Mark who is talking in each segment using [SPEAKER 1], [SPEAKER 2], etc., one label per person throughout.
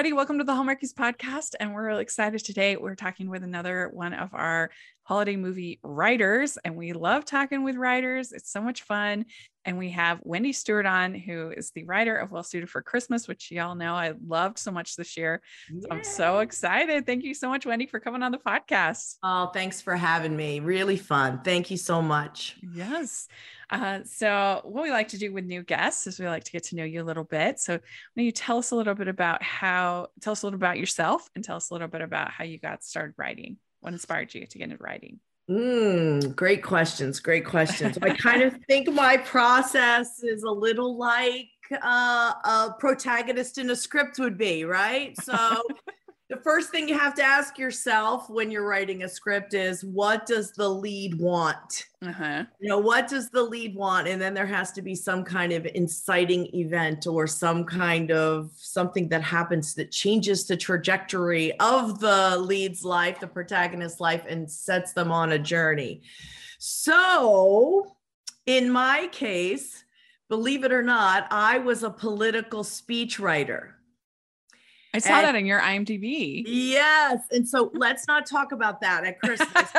[SPEAKER 1] everybody. Welcome to the Hallmarkies podcast. And we're really excited today. We're talking with another one of our holiday movie writers, and we love talking with writers. It's so much fun. And we have Wendy Stewart on, who is the writer of Well Suited for Christmas, which y'all know I loved so much this year. So I'm so excited. Thank you so much, Wendy, for coming on the podcast.
[SPEAKER 2] Oh, thanks for having me. Really fun. Thank you so much.
[SPEAKER 1] Yes. Uh, so, what we like to do with new guests is we like to get to know you a little bit. So, when you tell us a little bit about how, tell us a little about yourself and tell us a little bit about how you got started writing. What inspired you to get into writing?
[SPEAKER 2] Mm, great questions. Great questions. I kind of think my process is a little like uh, a protagonist in a script would be, right? So the first thing you have to ask yourself when you're writing a script is what does the lead want? Uh-huh. you know what does the lead want? And then there has to be some kind of inciting event or some kind of something that happens that changes the trajectory of the lead's life the protagonist's life and sets them on a journey. So in my case believe it or not i was a political speech writer
[SPEAKER 1] I saw and, that in your IMDb.
[SPEAKER 2] Yes. And so let's not talk about that at Christmas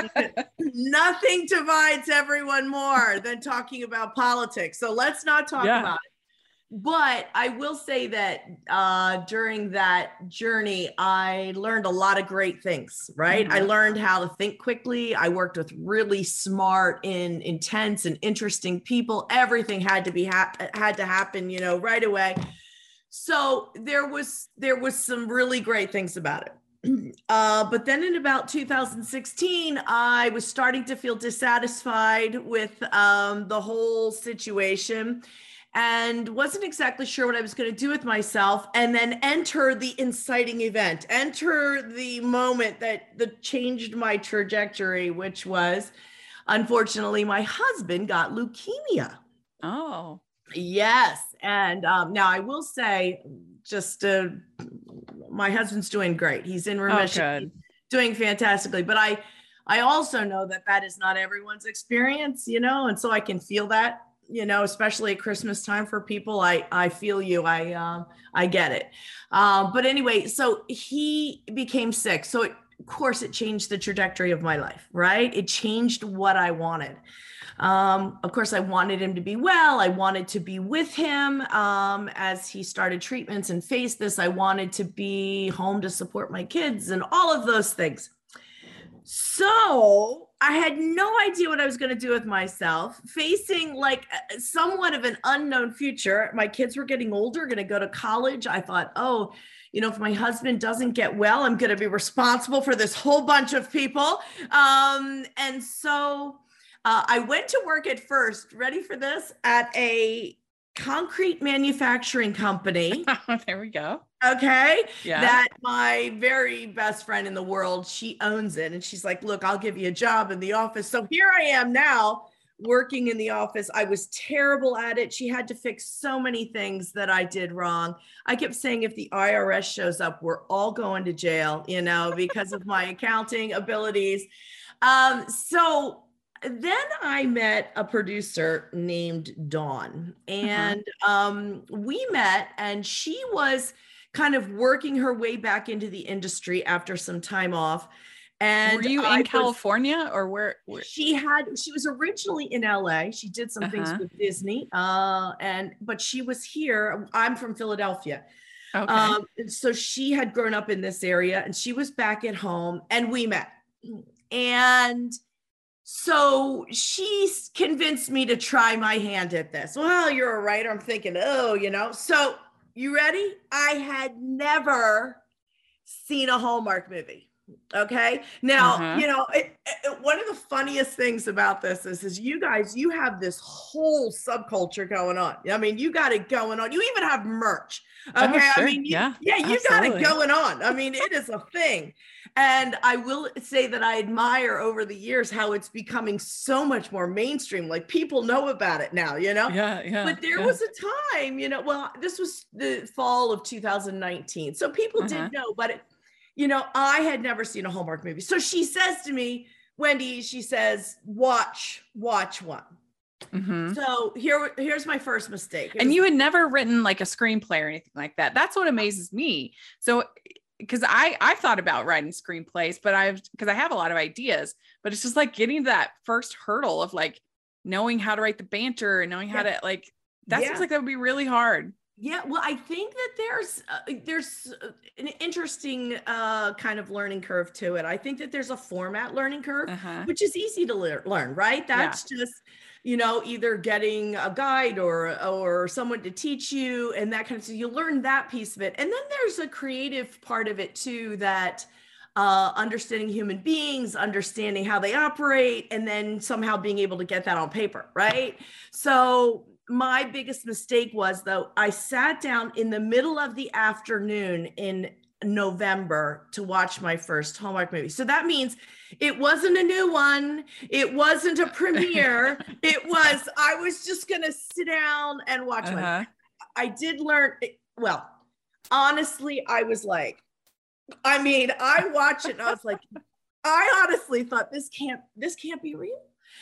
[SPEAKER 2] nothing divides everyone more than talking about politics. So let's not talk yeah. about it. But I will say that uh, during that journey, I learned a lot of great things, right? Mm-hmm. I learned how to think quickly. I worked with really smart and intense and interesting people. Everything had to be ha- had to happen, you know, right away so there was there was some really great things about it. Uh, but then in about 2016 i was starting to feel dissatisfied with um, the whole situation and wasn't exactly sure what i was going to do with myself and then enter the inciting event enter the moment that that changed my trajectory which was unfortunately my husband got leukemia.
[SPEAKER 1] Oh
[SPEAKER 2] Yes. And um, now I will say, just uh, my husband's doing great. He's in oh, remission, oh, doing fantastically. But I, I also know that that is not everyone's experience, you know, and so I can feel that, you know, especially at Christmas time for people. I, I feel you. I, um, I get it. Um, but anyway, so he became sick. So it, of course, it changed the trajectory of my life, right? It changed what I wanted. Um, of course, I wanted him to be well. I wanted to be with him um, as he started treatments and faced this. I wanted to be home to support my kids and all of those things. So I had no idea what I was going to do with myself, facing like somewhat of an unknown future. My kids were getting older, going to go to college. I thought, oh, you know, if my husband doesn't get well, I'm going to be responsible for this whole bunch of people. Um, and so uh, I went to work at first, ready for this, at a concrete manufacturing company.
[SPEAKER 1] there we go.
[SPEAKER 2] Okay. Yeah. That my very best friend in the world, she owns it. And she's like, look, I'll give you a job in the office. So here I am now working in the office. I was terrible at it. She had to fix so many things that I did wrong. I kept saying, if the IRS shows up, we're all going to jail, you know, because of my accounting abilities. Um, so then I met a producer named Dawn, uh-huh. and uh-huh. um, we met, and she was kind of working her way back into the industry after some time off. And
[SPEAKER 1] were you I in California or where, where,
[SPEAKER 2] She had. She was originally in LA. She did some uh-huh. things with Disney, uh, and but she was here. I'm from Philadelphia. Okay. Um, so she had grown up in this area, and she was back at home, and we met. And so she convinced me to try my hand at this. Well, you're a writer. I'm thinking, oh, you know. So you ready? I had never seen a Hallmark movie. Okay. Now, uh-huh. you know, it, it, one of the funniest things about this is, is you guys, you have this whole subculture going on. I mean, you got it going on. You even have merch. Oh, okay. Oh, sure. I mean, you, yeah, yeah, you got it going on. I mean, it is a thing. And I will say that I admire over the years how it's becoming so much more mainstream. Like people know about it now, you know?
[SPEAKER 1] Yeah, yeah.
[SPEAKER 2] But there
[SPEAKER 1] yeah.
[SPEAKER 2] was a time, you know, well, this was the fall of 2019. So people uh-huh. did know, but it, you know, I had never seen a Hallmark movie. So she says to me, Wendy, she says, watch, watch one. Mm-hmm. So here, here's my first mistake.
[SPEAKER 1] and you had never written like a screenplay or anything like that. That's what amazes me. So because I I thought about writing screenplays, but I've because I have a lot of ideas, but it's just like getting that first hurdle of like knowing how to write the banter and knowing how yeah. to like that yeah. seems like that would be really hard.
[SPEAKER 2] Yeah, well, I think that there's uh, there's uh, an interesting uh, kind of learning curve to it. I think that there's a format learning curve, uh-huh. which is easy to le- learn, right? That's yeah. just you know either getting a guide or or someone to teach you and that kind of so you learn that piece of it and then there's a creative part of it too that uh, understanding human beings understanding how they operate and then somehow being able to get that on paper right so my biggest mistake was though i sat down in the middle of the afternoon in November to watch my first Hallmark movie. So that means it wasn't a new one, it wasn't a premiere. it was I was just going to sit down and watch uh-huh. one. I did learn well, honestly, I was like I mean, I watched it and I was like I honestly thought this can't this can't be real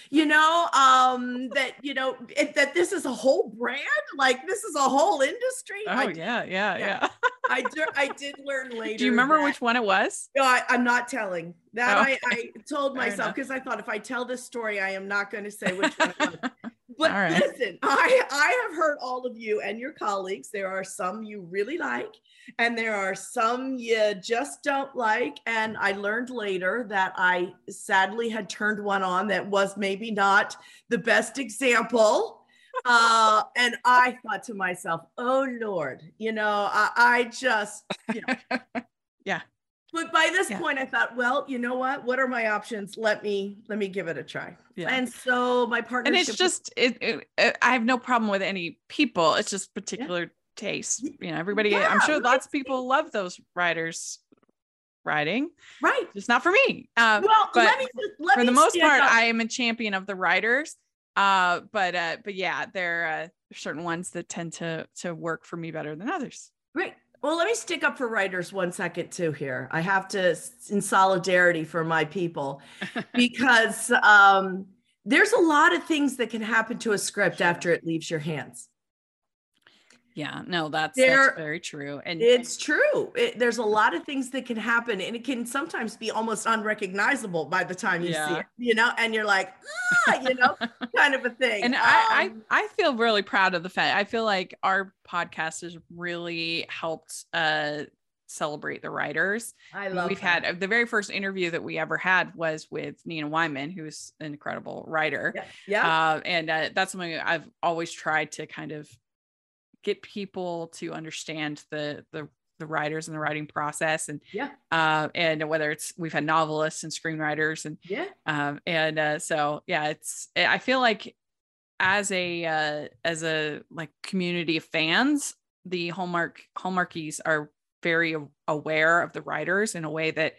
[SPEAKER 2] you know um that you know it, that this is a whole brand? Like this is a whole industry?
[SPEAKER 1] Oh
[SPEAKER 2] I,
[SPEAKER 1] yeah yeah yeah.
[SPEAKER 2] i did i did learn later
[SPEAKER 1] do you remember that, which one it was?
[SPEAKER 2] No I, am not telling. That oh, I, I told myself because i thought if i tell this story i am not going to say which one it was but right. listen, I I have heard all of you and your colleagues. There are some you really like, and there are some you just don't like. And I learned later that I sadly had turned one on that was maybe not the best example. Uh, and I thought to myself, "Oh Lord, you know, I, I just, you know,
[SPEAKER 1] yeah."
[SPEAKER 2] But by this yeah. point i thought well you know what? What are my options? Let me let me give it a try. Yeah. and so my partner
[SPEAKER 1] and it's just it, it, it, i have no problem with any people. It's just particular yeah. taste you know everybody yeah, i'm sure lots of people love those writers writing
[SPEAKER 2] right.
[SPEAKER 1] It's not for me. Uh, well let me, let for the most part up. i am a champion of the writers uh but uh but yeah there uh certain ones that tend to to work for me better than others.
[SPEAKER 2] Right well, let me stick up for writers one second too here. I have to, in solidarity for my people, because um, there's a lot of things that can happen to a script after it leaves your hands.
[SPEAKER 1] Yeah, no, that's, there, that's very true.
[SPEAKER 2] And it's true. It, there's a lot of things that can happen, and it can sometimes be almost unrecognizable by the time you yeah. see it, you know, and you're like, ah, you know, kind of a thing.
[SPEAKER 1] And um, I, I, I feel really proud of the fact. I feel like our podcast has really helped uh, celebrate the writers.
[SPEAKER 2] I love.
[SPEAKER 1] We've that. had the very first interview that we ever had was with Nina Weinman, who's an incredible writer.
[SPEAKER 2] Yeah, yeah.
[SPEAKER 1] Uh, and uh, that's something I've always tried to kind of get people to understand the the the writers and the writing process and
[SPEAKER 2] yeah.
[SPEAKER 1] uh, and whether it's we've had novelists and screenwriters and
[SPEAKER 2] yeah.
[SPEAKER 1] um, and uh, so yeah it's i feel like as a uh, as a like community of fans the hallmark hallmarkies are very aware of the writers in a way that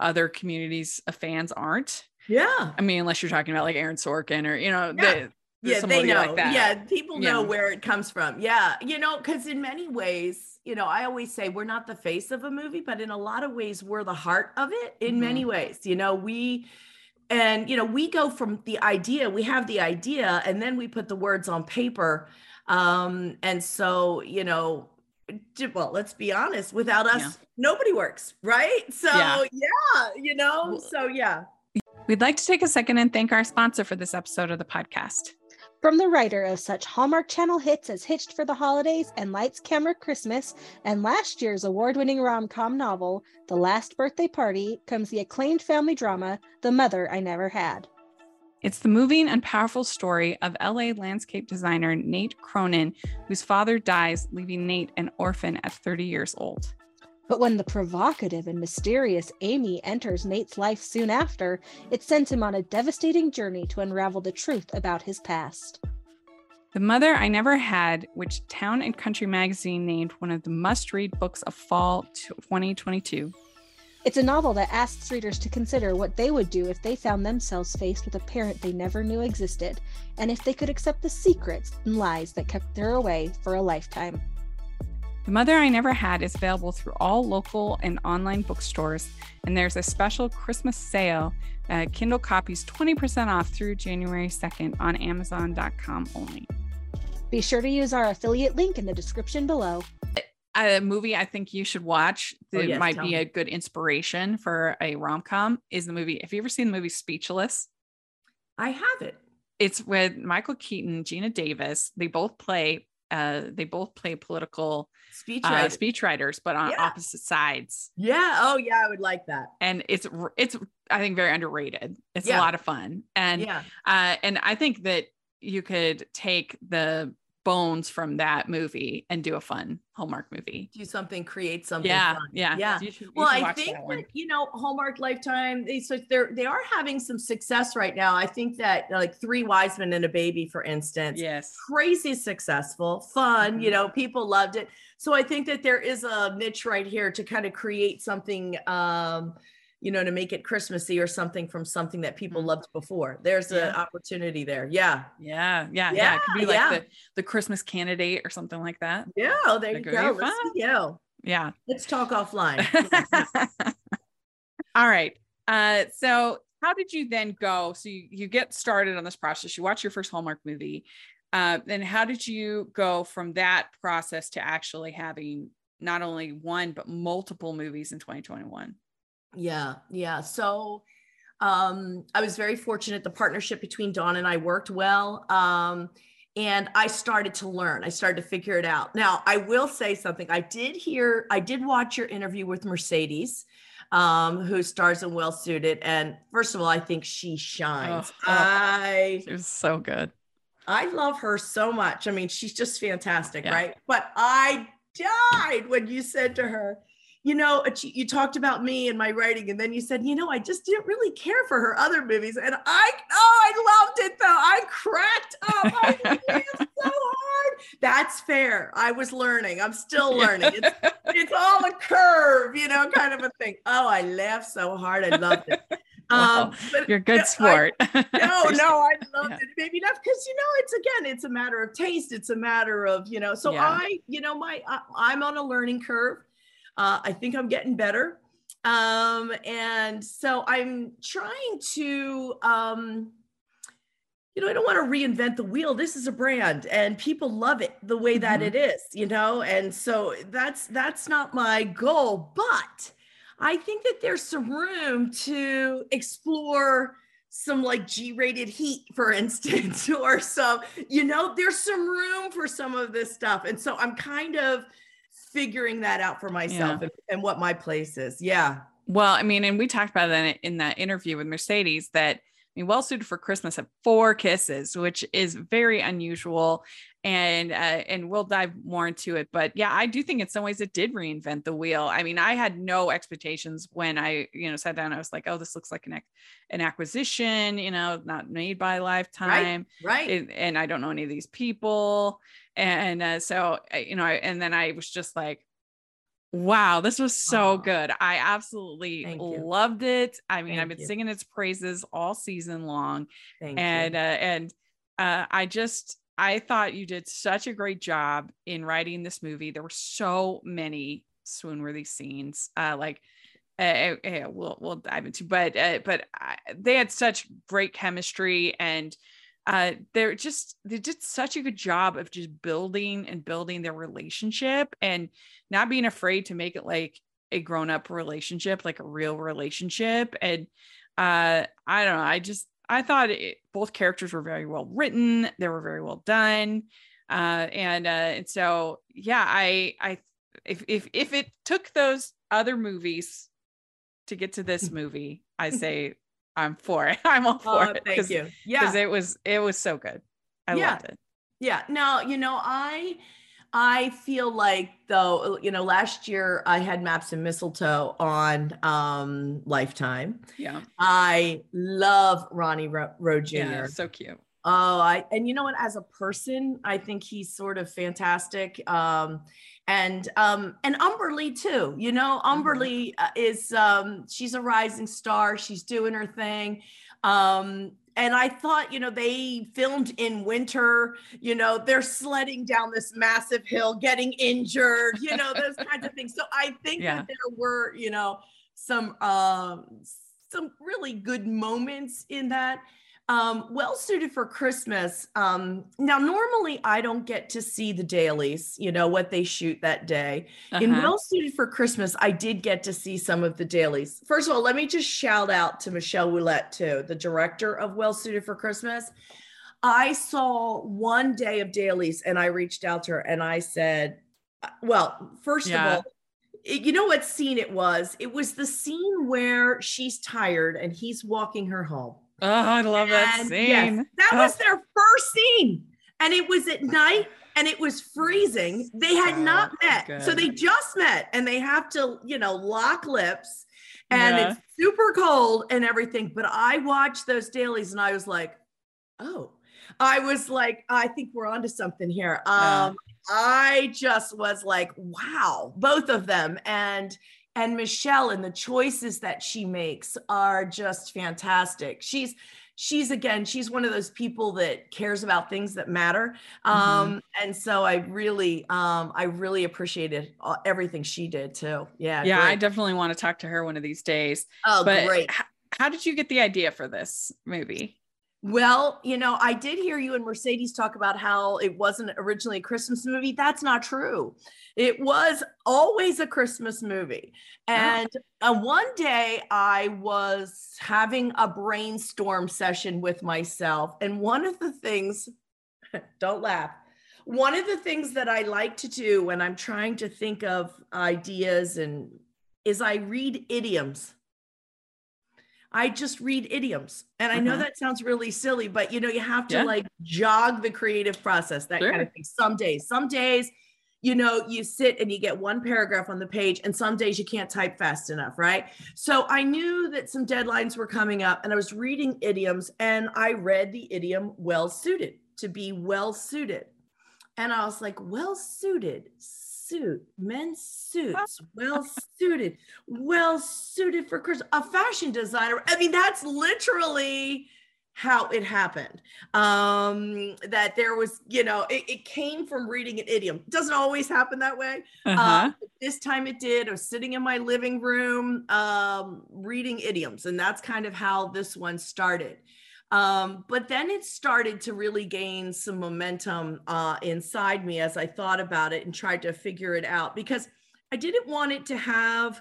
[SPEAKER 1] other communities of fans aren't.
[SPEAKER 2] Yeah.
[SPEAKER 1] I mean unless you're talking about like aaron sorkin or you know yeah
[SPEAKER 2] yeah they know like yeah people know yeah. where it comes from yeah you know because in many ways you know i always say we're not the face of a movie but in a lot of ways we're the heart of it in mm-hmm. many ways you know we and you know we go from the idea we have the idea and then we put the words on paper um and so you know well let's be honest without us yeah. nobody works right so yeah. yeah you know so yeah
[SPEAKER 1] We'd like to take a second and thank our sponsor for this episode of the podcast.
[SPEAKER 3] From the writer of such Hallmark Channel hits as Hitched for the Holidays and Lights Camera Christmas, and last year's award winning rom com novel, The Last Birthday Party, comes the acclaimed family drama, The Mother I Never Had.
[SPEAKER 1] It's the moving and powerful story of LA landscape designer Nate Cronin, whose father dies, leaving Nate an orphan at 30 years old.
[SPEAKER 3] But when the provocative and mysterious Amy enters Nate's life soon after, it sends him on a devastating journey to unravel the truth about his past.
[SPEAKER 1] The Mother I Never Had, which Town and Country magazine named one of the must read books of fall 2022.
[SPEAKER 3] It's a novel that asks readers to consider what they would do if they found themselves faced with a parent they never knew existed, and if they could accept the secrets and lies that kept her away for a lifetime.
[SPEAKER 1] The Mother I Never Had is available through all local and online bookstores, and there's a special Christmas sale. Uh, Kindle copies 20% off through January 2nd on Amazon.com only.
[SPEAKER 3] Be sure to use our affiliate link in the description below.
[SPEAKER 1] A movie I think you should watch that
[SPEAKER 2] Oh, yes,
[SPEAKER 1] might be
[SPEAKER 2] me.
[SPEAKER 1] a good inspiration for a rom com is the movie. Have you ever seen the movie Speechless?
[SPEAKER 2] I have it.
[SPEAKER 1] It's with Michael Keaton, Geena Davis. They both play. Uh, they both play political
[SPEAKER 2] Speech
[SPEAKER 1] uh,
[SPEAKER 2] writer.
[SPEAKER 1] speechwriters, but on
[SPEAKER 2] Yeah.
[SPEAKER 1] opposite sides.
[SPEAKER 2] yeah. Oh, yeah. I would like that.
[SPEAKER 1] and it's it's I think very underrated. It's
[SPEAKER 2] Yeah.
[SPEAKER 1] a lot of fun, and
[SPEAKER 2] yeah.
[SPEAKER 1] uh, and I think that you could take the bones from that movie and do a fun Hallmark movie.
[SPEAKER 2] Do something, create something.
[SPEAKER 1] Yeah,
[SPEAKER 2] fun.
[SPEAKER 1] yeah,
[SPEAKER 2] Yeah.
[SPEAKER 1] You should, you
[SPEAKER 2] Well, I think
[SPEAKER 1] that
[SPEAKER 2] that, you know Hallmark Lifetime. They so they're they are having some success right now. I think that like Three Wise Men and a Baby, for instance,
[SPEAKER 1] Yes,
[SPEAKER 2] crazy successful, fun. You
[SPEAKER 1] Mhm.
[SPEAKER 2] know, people loved it. So I think that there is a niche right here to kind of create something. um you know, to make it Christmassy or something from something that people
[SPEAKER 1] Mhm.
[SPEAKER 2] loved before. There's
[SPEAKER 1] Yeah.
[SPEAKER 2] an opportunity there. Yeah.
[SPEAKER 1] yeah, yeah, yeah. It could be like
[SPEAKER 2] yeah.
[SPEAKER 1] the the Christmas candidate or something like that.
[SPEAKER 2] Yeah. Oh, there
[SPEAKER 1] That
[SPEAKER 2] you go. Let's, you
[SPEAKER 1] Yeah.
[SPEAKER 2] let's talk offline.
[SPEAKER 1] All right. Uh, so how did you then go? So you, you get started on this process, you watch your first Hallmark movie. Uh, then how did you go from that process to actually having not only one, but multiple movies in 2021?
[SPEAKER 2] Yeah, yeah. So um I was very fortunate the partnership between Dawn and I worked well. Um and I started to learn. I started to figure it out. Now, I will say something. I did hear I did watch your interview with Mercedes um who stars in Well Suited and first of all, I think she shines.
[SPEAKER 1] Oh, oh.
[SPEAKER 2] I
[SPEAKER 1] It was so good.
[SPEAKER 2] I love her so much. I mean, she's just fantastic,
[SPEAKER 1] Yeah.
[SPEAKER 2] right? But I died when you said to her, you know, you talked about me and my writing, and then you said, you know, I just didn't really care for her other movies. And I, oh, I loved it though. I cracked up. I laughed so hard. That's fair. I was learning. I'm still learning. It's, it's all a curve, you know, kind of a thing. Oh, I laughed so hard. I loved it.
[SPEAKER 1] Wow.
[SPEAKER 2] Um,
[SPEAKER 1] You're a good
[SPEAKER 2] I-
[SPEAKER 1] sport.
[SPEAKER 2] no, no, I loved
[SPEAKER 1] Yeah.
[SPEAKER 2] it. Maybe not because you know it's again, it's a matter of taste. It's a matter of you know. So
[SPEAKER 1] Yeah.
[SPEAKER 2] I, you know, my I, I'm on a learning curve. Uh, I think I'm getting better, um, and so I'm trying to. Um, you know, I don't want to reinvent the wheel. This is a brand and people love it the way that
[SPEAKER 1] Mhm.
[SPEAKER 2] it is, you know? And so that's that's not my goal, but I think that there's some room to explore some like G-rated heat, for instance, or some, you know, there's some room for some of this stuff. And so I'm kind of figuring that out for myself and, and what my place is. Yeah.
[SPEAKER 1] Well, I mean, and we talked about that in that interview with Mercedes that Well Suited for Christmas had four kisses, which is very unusual. And uh, and we'll dive more into it. But yeah, I do think in some ways it did reinvent the wheel. I mean, I had no expectations when I, you know, sat down. I was like, oh, this looks like an an acquisition, you know, not made by Lifetime
[SPEAKER 2] Right.
[SPEAKER 1] it- and I don't know any of these people. And uh, so, uh, you know, I, and then I was just like, wow, this was so
[SPEAKER 2] Aw.
[SPEAKER 1] good. I absolutely loved it. I mean, I've been
[SPEAKER 2] you.
[SPEAKER 1] singing its praises all season long.
[SPEAKER 2] Thank
[SPEAKER 1] and, uh, and, uh, I just, I thought you did such a great job in writing this movie. There were so many swoon-worthy scenes, uh, like, uh, uh, we'll we'll dive into, but uh, but I, they had such great chemistry, and uh, they're just they did such a good job of just building and building their relationship, and not being afraid to make it like a grown up relationship, like a real relationship. And uh, I don't know, I just I thought it, both characters were very well written, they were very well done, uh, and uh, and so yeah, I I if if if it took those other movies to get to this movie, I say I'm for it. I'm all for
[SPEAKER 2] Oh,
[SPEAKER 1] it
[SPEAKER 2] thank you. Yeah.
[SPEAKER 1] because it was it was so good. I
[SPEAKER 2] Yeah.
[SPEAKER 1] loved it.
[SPEAKER 2] Yeah. Now, you know, I I feel like though, you know, last year I had Maps and Mistletoe on um Lifetime.
[SPEAKER 1] Yeah,
[SPEAKER 2] I love Ronnie Ro- Rowe Jr.
[SPEAKER 1] yeah, so cute.
[SPEAKER 2] Oh, I and you know what? As a person, I think he's sort of fantastic. Um, and um, and Umberly too. You know, Umberly uh, is um, she's a rising star. She's doing her thing. Um, and I thought, you know, they filmed in winter, you know, they're sledding down this massive hill, getting injured, you know, those kinds of things. So I think
[SPEAKER 1] Yeah.
[SPEAKER 2] that there were, you know, some um some really good moments in that. Um, well suited for Christmas. Um, now normally I don't get to see the dailies, you know, what they shoot that day. In
[SPEAKER 1] Uh-huh.
[SPEAKER 2] Well Suited for Christmas, I did get to see some of the dailies. First of all, let me just shout out to Michelle Ouellet, too, the director of Well Suited for Christmas. I saw one day of dailies and I reached out to her and I said, uh, well, first
[SPEAKER 1] Yeah.
[SPEAKER 2] of all, you know what scene it was? It was the scene where she's tired and he's walking her home.
[SPEAKER 1] Oh, I love that
[SPEAKER 2] And
[SPEAKER 1] scene.
[SPEAKER 2] yes, that
[SPEAKER 1] Oh.
[SPEAKER 2] was their first scene. And it was at night and it was freezing. They had
[SPEAKER 1] Oh,
[SPEAKER 2] not met. So they just met and they have to, you know, lock lips and
[SPEAKER 1] Yeah.
[SPEAKER 2] it's super cold and everything. But I watched those dailies and I was like, oh, I was like, I think we're onto something here.
[SPEAKER 1] Yeah.
[SPEAKER 2] Um, I just was like, wow, both of them. And and Michelle and the choices that she makes are just fantastic. She's she's again, she's one of those people that cares about things that matter. Um, and so I really um I really appreciated uh, everything she did too. Yeah.
[SPEAKER 1] yeah, I definitely want to talk to her one of these days.
[SPEAKER 2] oh
[SPEAKER 1] but
[SPEAKER 2] great.
[SPEAKER 1] h- how did you get the idea for this movie?
[SPEAKER 2] Well, you know, I did hear you and Mercedes talk about how it wasn't originally a Christmas movie. That's not true. It was always a Christmas movie. And uh, one day I was having a brainstorm session with myself. And one of the things, don't laugh, one of the things that I like to do when I'm trying to think of ideas and is I read idioms. I just read idioms. And I know
[SPEAKER 1] Uh-huh.
[SPEAKER 2] that sounds really silly, but you know, you have to
[SPEAKER 1] Yeah.
[SPEAKER 2] like jog the creative process, that kind of thing. Some days, some days, you know, you sit and you get one paragraph on the page, and some days you can't type fast enough, right? So I knew that some deadlines were coming up, and I was reading idioms, and I read the idiom well suited to be well suited. And I was like, well suited, suit, men's suits, well suited, well suited for Chris, a fashion designer. I mean, that's literally how it happened. Um, that there was, you know, it, it came from reading an idiom. It doesn't always happen that way.
[SPEAKER 1] Uh-huh.
[SPEAKER 2] Um, this time it did. I was sitting in my living room um, reading idioms, and that's kind of how this one started. Um, but then it started to really gain some momentum uh, inside me as I thought about it and tried to figure it out because I didn't want it to have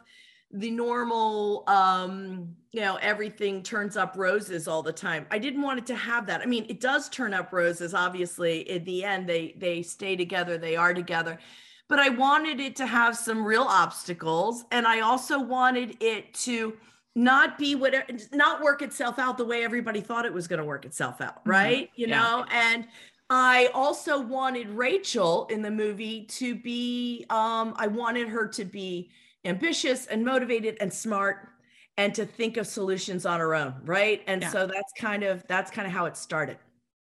[SPEAKER 2] the normal, um, you know, everything turns up roses all the time. I didn't want it to have that. I mean, it does turn up roses. Obviously, in the end, they they stay together. They are together but I wanted it to have some real obstacles. And I also wanted it to not be whatever, not work itself out the way everybody thought it was going to work itself out.
[SPEAKER 1] Mhm.
[SPEAKER 2] Right. You
[SPEAKER 1] Yeah.
[SPEAKER 2] know, and I also wanted Rachel in the movie to be, um, I wanted her to be ambitious and motivated and smart and to think of solutions on her own. Right. And
[SPEAKER 1] Yeah.
[SPEAKER 2] so that's kind of, that's kind of how it started.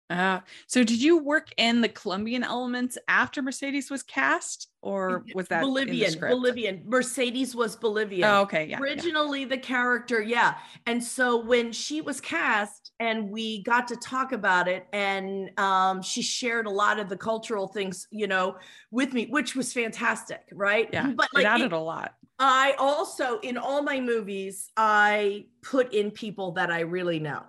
[SPEAKER 1] Uh, so did you work in the Colombian elements after Mercedes was cast or was that
[SPEAKER 2] Bolivian. Bolivian. Mercedes was Bolivian.
[SPEAKER 1] Oh, okay. Yeah. yeah.
[SPEAKER 2] originally the character yeah and so when she was cast and we got to talk about it and um, she shared a lot of the cultural things you know with me which was fantastic right
[SPEAKER 1] Yeah.
[SPEAKER 2] but
[SPEAKER 1] it added
[SPEAKER 2] it-
[SPEAKER 1] a lot.
[SPEAKER 2] i also in all my movies i put in people that i really know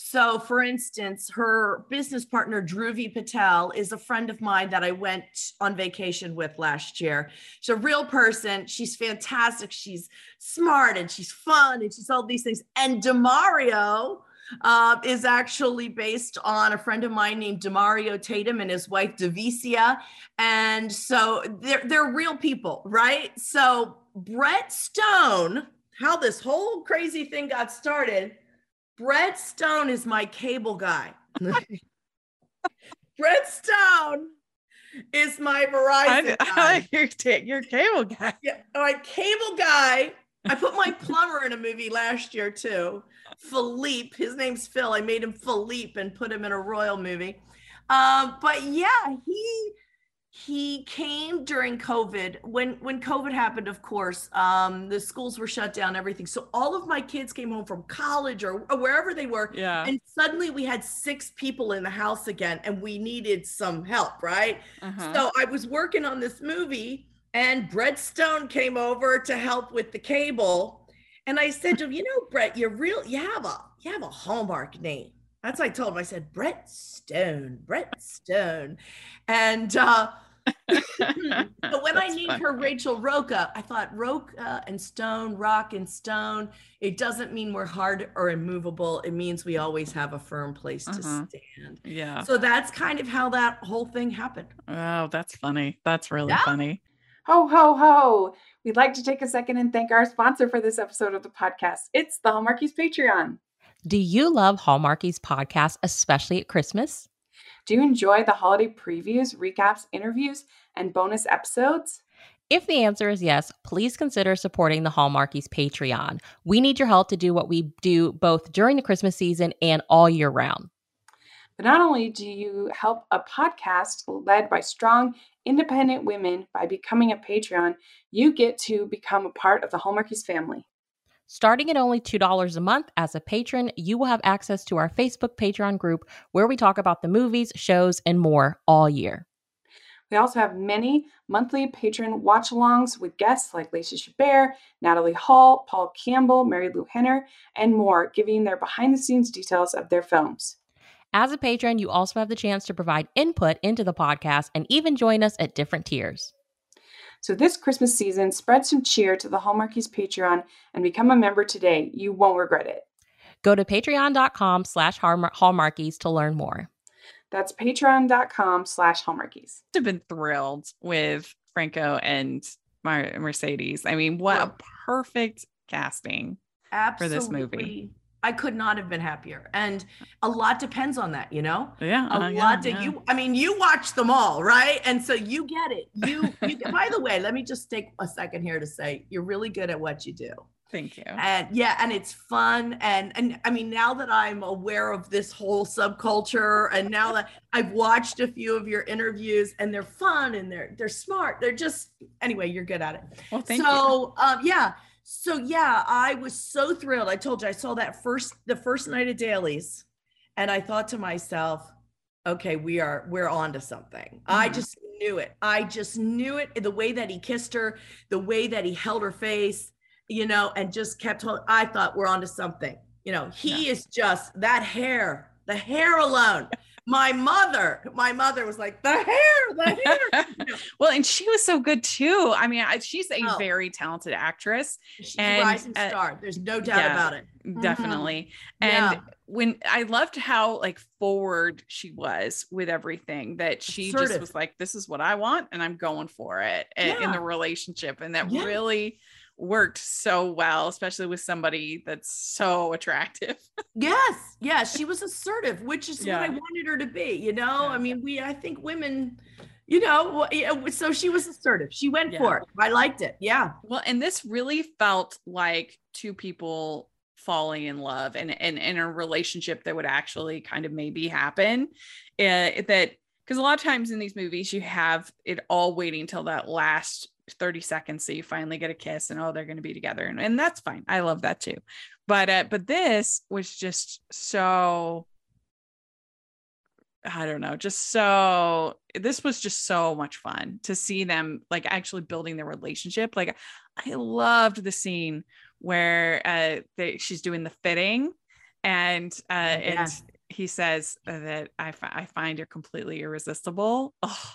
[SPEAKER 2] so for instance her business partner dhruvi patel is a friend of mine that i went on vacation with last year. She's a real person. She's fantastic. She's smart and she's fun and she's all these things. And demario uh, is actually based on a friend of mine named demario tatum and his wife devicia and so they're, they're real people right? So brett stone how this whole crazy thing got started brett stone is my cable guy brett stone is my verizon
[SPEAKER 1] I, I your, ta- your cable guy.
[SPEAKER 2] Yeah, right, cable guy. I put my plumber in a movie last year too. Philippe, his name's Phil. I made him Philippe and put him in a royal movie. Um, but yeah, he he came during covid. When when covid happened of course um the schools were shut down everything. So all of my kids came home from college or, or wherever they were
[SPEAKER 1] Yeah.
[SPEAKER 2] and suddenly we had six people in the house again and we needed some help right?
[SPEAKER 1] Uh-huh.
[SPEAKER 2] so i was working on this movie and brett stone came over to help with the cable. And i said to him you know brett you're real you have a you have a hallmark name. That's what i told him. I said brett stone brett stone. And uh but when I
[SPEAKER 1] That's
[SPEAKER 2] named
[SPEAKER 1] funny.
[SPEAKER 2] her Rachel Roca, I thought Roca and Stone, Rock and Stone. It doesn't mean we're hard or immovable. It means we always have a firm place to
[SPEAKER 1] Uh-huh.
[SPEAKER 2] stand.
[SPEAKER 1] Yeah.
[SPEAKER 2] So that's kind of how that whole thing happened.
[SPEAKER 1] Oh, that's funny. That's really
[SPEAKER 2] Yeah.
[SPEAKER 1] funny.
[SPEAKER 4] Ho, ho, ho. We'd like to take a second and thank our sponsor for this episode of the podcast. It's the Hallmarkies Patreon.
[SPEAKER 5] Do you love Hallmarkies podcast, especially at Christmas?
[SPEAKER 4] Do you enjoy the holiday previews, recaps, interviews, and bonus episodes?
[SPEAKER 5] If the answer is yes, please consider supporting the Hallmarkies Patreon. We need your help to do what we do both during the Christmas season and all year round.
[SPEAKER 4] But not only do you help a podcast led by strong, independent women by becoming a Patreon, you get to become a part of the Hallmarkies family.
[SPEAKER 5] Starting at only $2 a month as a patron, you will have access to our Facebook Patreon group where we talk about the movies, shows, and more all year.
[SPEAKER 4] We also have many monthly patron watch alongs with guests like Lacey Chabert, Natalie Hall, Paul Campbell, Marilu Henner, and more, giving their behind the scenes details of their films.
[SPEAKER 5] As a patron, you also have the chance to provide input into the podcast and even join us at different tiers.
[SPEAKER 4] So this Christmas season, spread some cheer to the Hallmarkies Patreon and become a member today. You won't regret it.
[SPEAKER 5] Go to patreon.com slash hallmarkies to learn more.
[SPEAKER 4] That's patreon.com slash hallmarkies.
[SPEAKER 1] I've been thrilled with Franco and Mar- Mercedes. I mean, what a perfect casting.
[SPEAKER 2] Absolutely.
[SPEAKER 1] this movie.
[SPEAKER 2] I could not have been happier. And a lot depends on that, you know?
[SPEAKER 1] Yeah.
[SPEAKER 2] a
[SPEAKER 1] uh, yeah,
[SPEAKER 2] lot that
[SPEAKER 1] yeah.
[SPEAKER 2] you i mean you watch them all right and so you get it you you by the way let me just take a second here to say you're really good at what you do
[SPEAKER 1] Thank you.
[SPEAKER 2] and yeah and it's fun and and i mean now that i'm aware of this whole subculture and now that i've watched a few of your interviews and they're fun and they're they're smart they're just anyway you're good at it
[SPEAKER 1] Well, thank you.
[SPEAKER 2] so um yeah so yeah i was so thrilled. I told you i saw that first the first night of dailies and i thought to myself okay we are we're on to something. I
[SPEAKER 1] Mhm.
[SPEAKER 2] just knew it. I just knew it the way that he kissed her the way that he held her face you know and just kept hold i thought we're on to something. You know he is just that hair the hair alone my mother my mother was like the hair the hair
[SPEAKER 1] well, and she was so good too. I mean, I, she's a
[SPEAKER 2] Oh.
[SPEAKER 1] very talented actress,
[SPEAKER 2] she's
[SPEAKER 1] And,
[SPEAKER 2] a rising
[SPEAKER 1] uh,
[SPEAKER 2] star there's no doubt
[SPEAKER 1] yeah.
[SPEAKER 2] about it
[SPEAKER 1] definitely.
[SPEAKER 2] Yeah.
[SPEAKER 1] And when I loved how like forward she was with everything, that she just was like, "This is what I want, and I'm going for it," i- in the relationship, and that
[SPEAKER 2] Yeah.
[SPEAKER 1] really worked so well, especially with somebody that's so attractive.
[SPEAKER 2] Yes, yes, she was assertive, which is what I wanted her to be. You know,
[SPEAKER 1] Yeah.
[SPEAKER 2] I mean, we, I think women, you know, so she was assertive. She went
[SPEAKER 1] Yeah.
[SPEAKER 2] for it. I liked it. Yeah,
[SPEAKER 1] Well, and this really felt like two people falling in love and and in a relationship that would actually kind of maybe happen. Uh, that because a lot of times in these movies you have it all waiting till that last 30 seconds so you finally get a kiss and oh they're going to be together. And, and that's fine. I love that too. But uh but this was just so i don't know just so this was just so much fun to see them like actually building their relationship. Like i loved the scene where uh they, she's doing the fitting and uh
[SPEAKER 2] Yeah.
[SPEAKER 1] and he says that I, fi- I find you're completely irresistible. Oh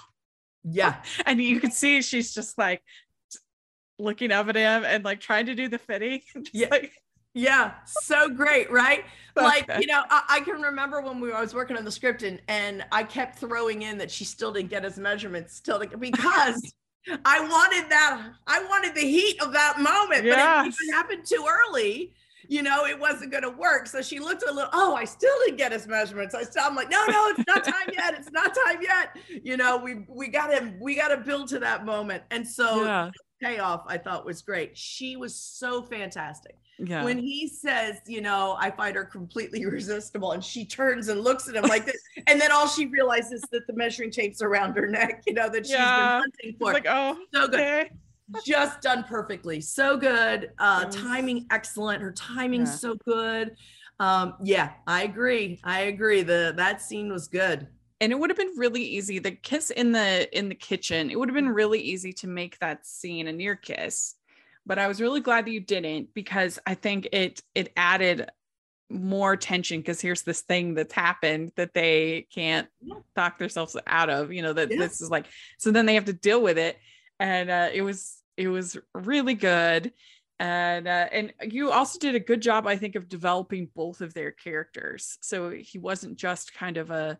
[SPEAKER 2] yeah,
[SPEAKER 1] and you can see she's just like looking up at him and like trying to do the fitting.
[SPEAKER 2] Yeah.
[SPEAKER 1] like,
[SPEAKER 2] yeah. So great, right? like you know, I, I can remember when we I was working on the script and and I kept throwing in that she still didn't get his measurements still because. I wanted that. I wanted the heat of that moment, but
[SPEAKER 1] Yes.
[SPEAKER 2] if it happened too early, you know, it wasn't going to work. So she looked a little. Oh, I still didn't get his measurements. I still. I'm like, no, no, it's not time yet. It's not time yet. You know, we we got to we got to build to that moment. And so
[SPEAKER 1] yeah.
[SPEAKER 2] payoff I thought was great. She was so fantastic.
[SPEAKER 1] Yeah.
[SPEAKER 2] When he says, you know, I find her completely irresistible, and she turns and looks at him like this, and then all she realizes that the measuring tape's around her neck, you know, that she's
[SPEAKER 1] Yeah.
[SPEAKER 2] been hunting
[SPEAKER 1] It's
[SPEAKER 2] for.
[SPEAKER 1] like, oh,
[SPEAKER 2] so good.
[SPEAKER 1] okay.
[SPEAKER 2] Just done perfectly. So good. Uh timing excellent. Her timing's
[SPEAKER 1] Yeah.
[SPEAKER 2] so good. Um, yeah, I agree. I agree. The that scene was good.
[SPEAKER 1] and it would have been really easy the kiss in the in the kitchen it would have been really easy to make that scene a near kiss but i was really glad that you didn't because i think it it added more tension because here's this thing that's happened that they can't
[SPEAKER 2] Yeah.
[SPEAKER 1] talk themselves out of you know that
[SPEAKER 2] Yeah.
[SPEAKER 1] this is like so then they have to deal with it and uh it was it was really good and uh, and you also did a good job i think of developing both of their characters so he wasn't just kind of a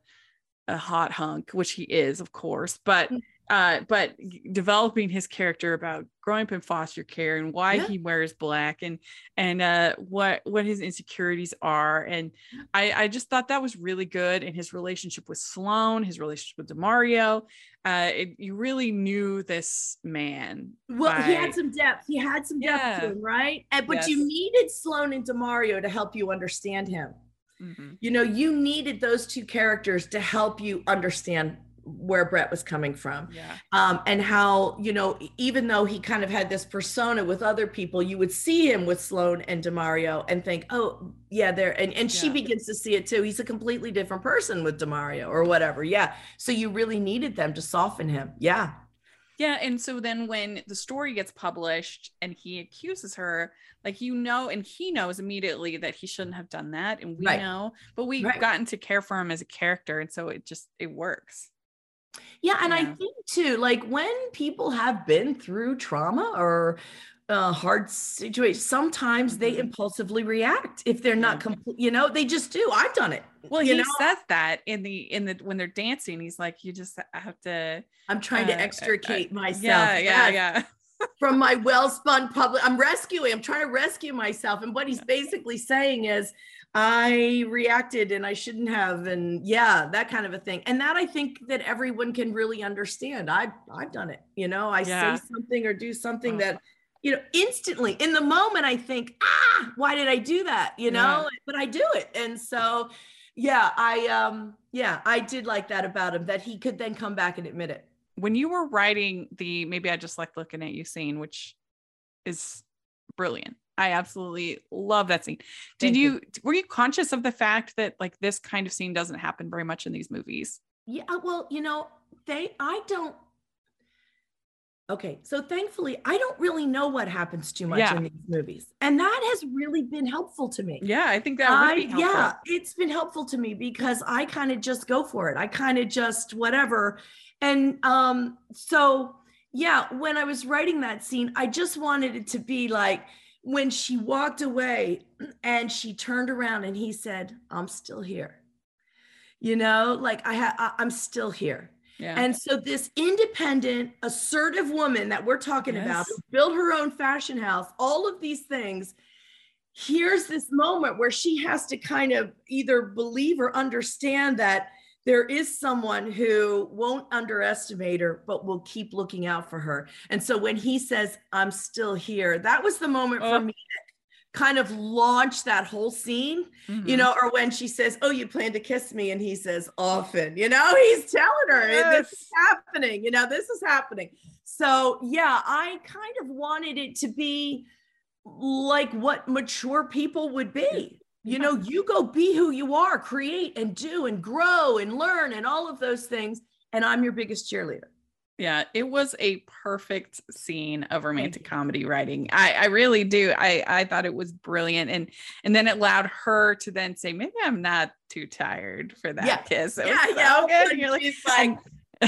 [SPEAKER 1] a hot hunk which he is of course but
[SPEAKER 2] Mm.
[SPEAKER 1] Uh but developing his character about growing up in foster care and why
[SPEAKER 2] Yeah.
[SPEAKER 1] he wears black and and uh what what his insecurities are and i i just thought that was really good and his relationship with sloan his relationship with demario uh it, you really knew this man
[SPEAKER 2] Well, he had some depth. He had some depth
[SPEAKER 1] Yeah.
[SPEAKER 2] to him, right? And but you needed Sloan and Demario to help you understand him.
[SPEAKER 1] Mhm.
[SPEAKER 2] You know, you needed those two characters to help you understand where Brett was coming from.
[SPEAKER 1] yeah.
[SPEAKER 2] Um, and how you know even though he kind of had this persona with other people you would see him with sloan and demario and think oh yeah there and, and she begins to see it too. He's a completely different person with demario or whatever. Yeah. So you really needed them to soften him. Yeah.
[SPEAKER 1] Yeah, and so then when the story gets published and he accuses her, like you know, and he knows immediately that he shouldn't have done that, and we
[SPEAKER 2] Right.
[SPEAKER 1] know, but we've
[SPEAKER 2] Right.
[SPEAKER 1] gotten to care for him as a character, and so it just it works.
[SPEAKER 2] Yeah and i think too like when people have been through trauma or uh, hard situations sometimes they
[SPEAKER 1] Mhm.
[SPEAKER 2] impulsively react if they're not complete you know they just do i've done it
[SPEAKER 1] Well,
[SPEAKER 2] you
[SPEAKER 1] he
[SPEAKER 2] know
[SPEAKER 1] says that in the in the when they're dancing, he's like, you just have to.
[SPEAKER 2] i'm trying
[SPEAKER 1] uh,
[SPEAKER 2] to
[SPEAKER 1] uh,
[SPEAKER 2] extricate myself
[SPEAKER 1] Yeah, yeah, yeah.
[SPEAKER 2] from my well-spun public i'm rescuing i'm trying to rescue myself and what he's basically saying is i reacted and i shouldn't have and yeah that kind of a thing and that i think that everyone can really understand i've i've done it you know i
[SPEAKER 1] Yeah.
[SPEAKER 2] say something or do something
[SPEAKER 1] Oh.
[SPEAKER 2] that you know instantly in the moment i think ah why did i do that you know but i do it and so yeah i um yeah i did like that about him that he could then come back and admit it
[SPEAKER 1] When you were writing the maybe I just like looking at you scene, which is brilliant. I absolutely love that scene. Did you,
[SPEAKER 2] you.
[SPEAKER 1] were you conscious of the fact that like this kind of scene doesn't happen very much in these movies?
[SPEAKER 2] Yeah, uh, well, you know, they I don't Okay, so thankfully I don't really know what happens too much
[SPEAKER 1] Yeah.
[SPEAKER 2] in these movies. And that has really been helpful to me.
[SPEAKER 1] Yeah, I think that would
[SPEAKER 2] I yeah, it's been helpful to me because I kind of just go for it. I kind of just whatever. And um so yeah, when I was writing that scene, I just wanted it to be like when she walked away and she turned around and he said, "I'm still here." You know, like I ha- I- I'm still here.
[SPEAKER 1] Yeah.
[SPEAKER 2] And so this independent, assertive woman that we're talking about,
[SPEAKER 1] Yes.
[SPEAKER 2] who built her own fashion house, all of these things, here's this moment where she has to kind of either believe or understand that there is someone who won't underestimate her, but will keep looking out for her. And so when he says, I'm still here, that was the moment
[SPEAKER 1] Oh.
[SPEAKER 2] for me kind of launched that whole scene you
[SPEAKER 1] Mhm.
[SPEAKER 2] know, or when she says, "Oh, you plan to kiss me," and he says, "Often," you know, he's telling her this is happening. You know, this is happening. So yeah, I kind of wanted it to be like what mature people would be. You know, you go be who you are, create and do and grow and learn and all of those things. And I'm your biggest cheerleader.
[SPEAKER 1] Yeah, it was a perfect scene of romantic comedy writing. I, I really do. I, I thought it was brilliant, and and then it allowed her to then say, maybe I'm not too tired for that
[SPEAKER 2] Yeah.
[SPEAKER 1] kiss. It
[SPEAKER 2] yeah,
[SPEAKER 1] was
[SPEAKER 2] yeah.
[SPEAKER 1] so good. And you're like,
[SPEAKER 2] she's like,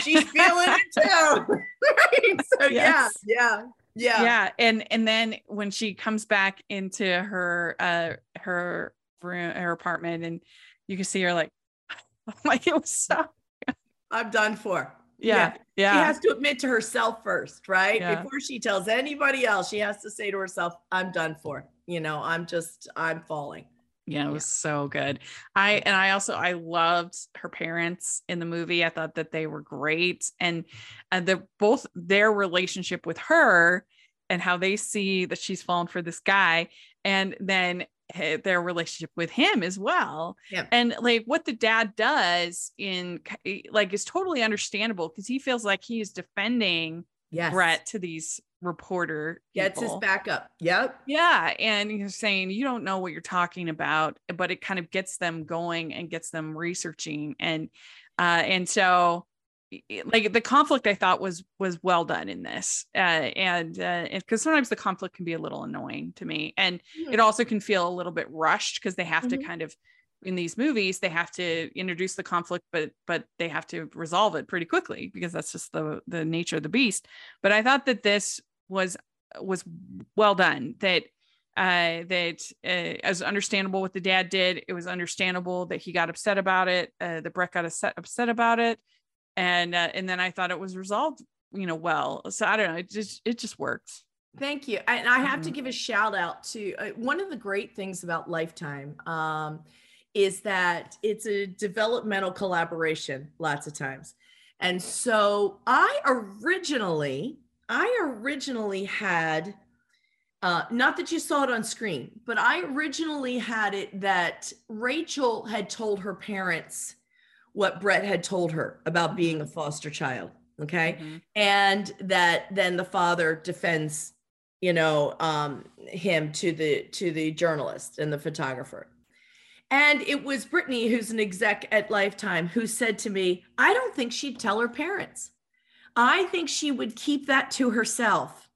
[SPEAKER 2] she's feeling it too. right? So
[SPEAKER 1] Yes.
[SPEAKER 2] yeah, yeah, yeah.
[SPEAKER 1] yeah. and and then when she comes back into her uh her room, her apartment, and you can see her like, like it was so
[SPEAKER 2] I'm done for.
[SPEAKER 1] yeah yeah.
[SPEAKER 2] She has to admit to herself first, right?
[SPEAKER 1] Yeah.
[SPEAKER 2] Before she tells anybody else, she has to say to herself, I'm done for. You know, I'm just, I'm falling.
[SPEAKER 1] Yeah, it was so good. I and I also I loved her parents in the movie. I thought that they were great, and and the both their relationship with her and how they see that she's fallen for this guy and then their relationship with him as well
[SPEAKER 2] Yeah.
[SPEAKER 1] and like what the dad does in like is totally understandable because he feels like he's defending
[SPEAKER 2] Yes.
[SPEAKER 1] Brett to these reporter
[SPEAKER 2] gets his
[SPEAKER 1] people.
[SPEAKER 2] backup. Yep.
[SPEAKER 1] Yeah. And he's saying, you don't know what you're talking about, but it kind of gets them going and gets them researching. And, uh, and so like the conflict I thought was, was well done in this. Uh, and, uh, because sometimes the conflict can be a little annoying to me. And it also can feel a little bit rushed because they have to
[SPEAKER 2] Mhm.
[SPEAKER 1] kind of, in these movies, they have to introduce the conflict, but, but they have to resolve it pretty quickly because that's just the, the nature of the beast. But I thought that this was was well done that uh that uh, as understandable what the dad did it was understandable that he got upset about it uh that brett got upset upset about it and uh, and then i thought it was resolved you know well so i don't know it just it just works
[SPEAKER 2] Thank you. And I have to
[SPEAKER 1] Mhm.
[SPEAKER 2] give a shout out to uh, one of the great things about Lifetime um, is that it's a developmental collaboration lots of times. And so I originally, I originally had, uh, not that you saw it on screen, but I originally had it that Rachel had told her parents what Brett had told her about being a foster child. Okay
[SPEAKER 1] Mhm.
[SPEAKER 2] and that then the father defends you know um him to the to the journalist and the photographer and it was brittany who's an exec at lifetime who said to me i don't think she'd tell her parents i think she would keep that to herself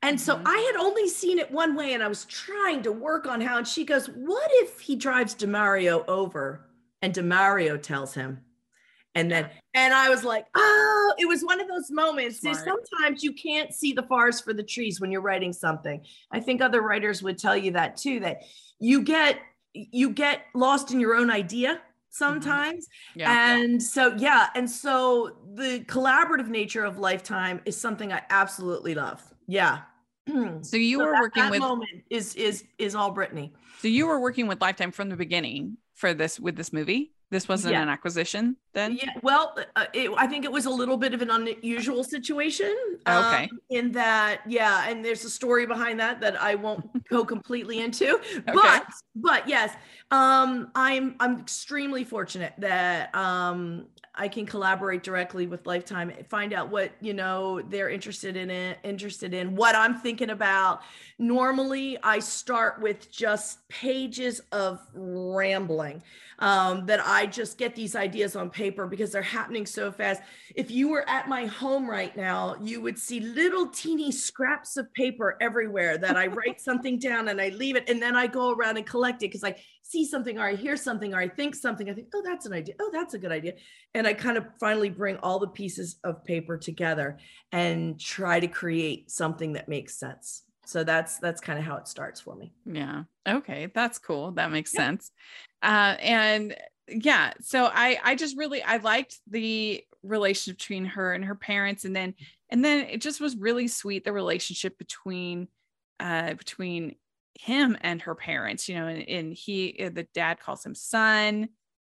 [SPEAKER 2] and so
[SPEAKER 1] Mhm.
[SPEAKER 2] i had only seen it one way and i was trying to work on how and she goes what if he drives demario over and demario tells him and then and I was like, oh, it was one of those moments. See, sometimes you can't see the forest for the trees when you're writing something. I think other writers would tell you that too, that you get you get lost in your own idea mm-hmm. sometimes.
[SPEAKER 1] yeah
[SPEAKER 2] And so yeah, and so the collaborative nature of lifetime is something I absolutely love. Yeah.
[SPEAKER 1] so you
[SPEAKER 2] So
[SPEAKER 1] were
[SPEAKER 2] that-
[SPEAKER 1] working
[SPEAKER 2] that
[SPEAKER 1] with
[SPEAKER 2] moment is is is all Brittany.
[SPEAKER 1] so you were working with lifetime from the beginning for this with this movie this wasn't
[SPEAKER 2] Yeah.
[SPEAKER 1] an acquisition then
[SPEAKER 2] Yeah, well, uh, it, I think it was a little bit of an unusual situation.
[SPEAKER 1] Oh, Okay.
[SPEAKER 2] um, in that, yeah, and there's a story behind that that I won't go completely into. okay. But, but yes, um, I'm I'm extremely fortunate that um, I can collaborate directly with Lifetime, find out what you know they're interested in it, interested in what I'm thinking about. Normally, I start with just pages of rambling um, that I just get these ideas on paper because they're happening so fast. If you were at my home right now, you would see little teeny scraps of paper everywhere that I write something down and I leave it. And then I go around and collect it because I see something or I hear something or I think something. I think, oh, that's an idea. Oh, that's a good idea. And I kind of finally bring all the pieces of paper together and try to create something that makes sense. So that's that's kind of how it starts for me.
[SPEAKER 1] Yeah. Okay. That's cool. That makes
[SPEAKER 2] Yeah.
[SPEAKER 1] sense. Uh, and yeah, so I I just really I liked the relationship between her and her parents, and then and then it just was really sweet the relationship between uh between him and her parents. You know, and, and he uh, the dad calls him son.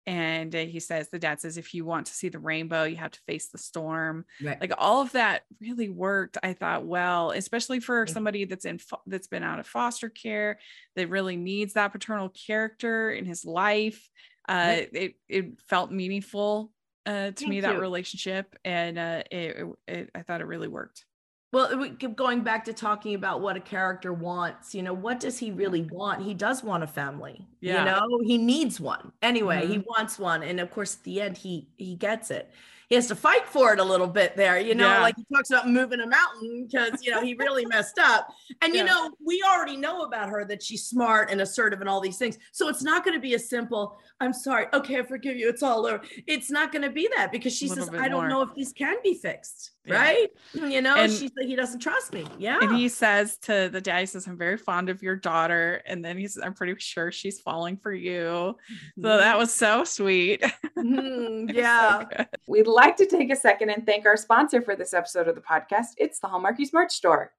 [SPEAKER 1] And uh, he says, the dad says, if you want to see the rainbow, you have to face the storm
[SPEAKER 2] Right.
[SPEAKER 1] like all of that really worked i thought well especially for somebody that's in fo- that's been out of foster care that really needs that paternal character in his life uh
[SPEAKER 2] Right.
[SPEAKER 1] it it felt meaningful uh to
[SPEAKER 2] Thank
[SPEAKER 1] me that relationship and uh it, it i thought it really worked
[SPEAKER 2] Well, we keep going back to talking about what a character wants. You know, what does he really want? He does want a family.
[SPEAKER 1] Yeah.
[SPEAKER 2] You know, he needs one. Anyway, he
[SPEAKER 1] Mhm.
[SPEAKER 2] wants one, and of course, at the end, he he gets it. He has to fight for it a little bit there. You know,
[SPEAKER 1] Yeah.
[SPEAKER 2] like he talks about moving a mountain because you know he really messed up. And you know, we already know about her that she's smart and assertive and all these things. So it's not going to be a simple. I'm sorry. Okay, I forgive you. It's all over. It's not going to be that because she says, I don't
[SPEAKER 1] more.
[SPEAKER 2] know if this can be fixed.
[SPEAKER 1] Yeah.
[SPEAKER 2] Right? You know,
[SPEAKER 1] And-
[SPEAKER 2] she's like, he doesn't trust me. Yeah.
[SPEAKER 1] and he says to the dad he says i'm very fond of your daughter and then he says i'm pretty sure she's falling for you so that was so sweet
[SPEAKER 2] Mhm,
[SPEAKER 1] It was so
[SPEAKER 2] yeah.
[SPEAKER 4] We'd like to take a second and thank our sponsor for this episode of the podcast. It's the Hallmarkies merch store.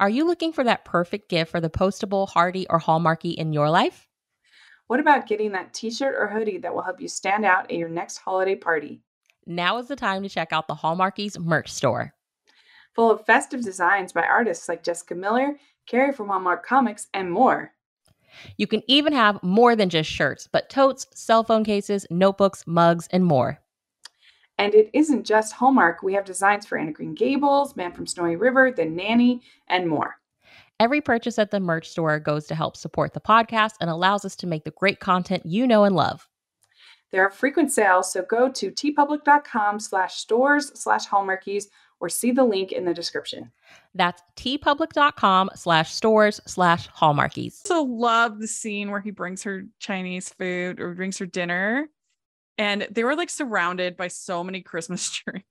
[SPEAKER 5] Are you looking for that perfect gift for the postable, heartie, or hallmarky in your life?
[SPEAKER 4] What about getting that t shirt or hoodie that will help you stand out at your next holiday party?
[SPEAKER 5] Now is the time to check out the Hallmarkies merch store.
[SPEAKER 4] full of festive designs by artists like Jessica Miller, Carrie from Hallmark Comics, and more.
[SPEAKER 5] You can even have more than just shirts, but totes, cell phone cases, notebooks, mugs, and more.
[SPEAKER 4] And it isn't just Hallmark. We have designs for Anne of Green Gables, Man from Snowy River, The Nanny, and more.
[SPEAKER 5] Every purchase at the merch store goes to help support the podcast and allows us to make the great content you know and love.
[SPEAKER 4] There are frequent sales, so go to teepublic.com slash stores slash hallmarkies or see the link in the description.
[SPEAKER 5] That's teepublic.com slash stores slash hallmarkies.
[SPEAKER 1] also love the scene where he brings her Chinese food or brings her dinner. And they were like surrounded by so many Christmas trees.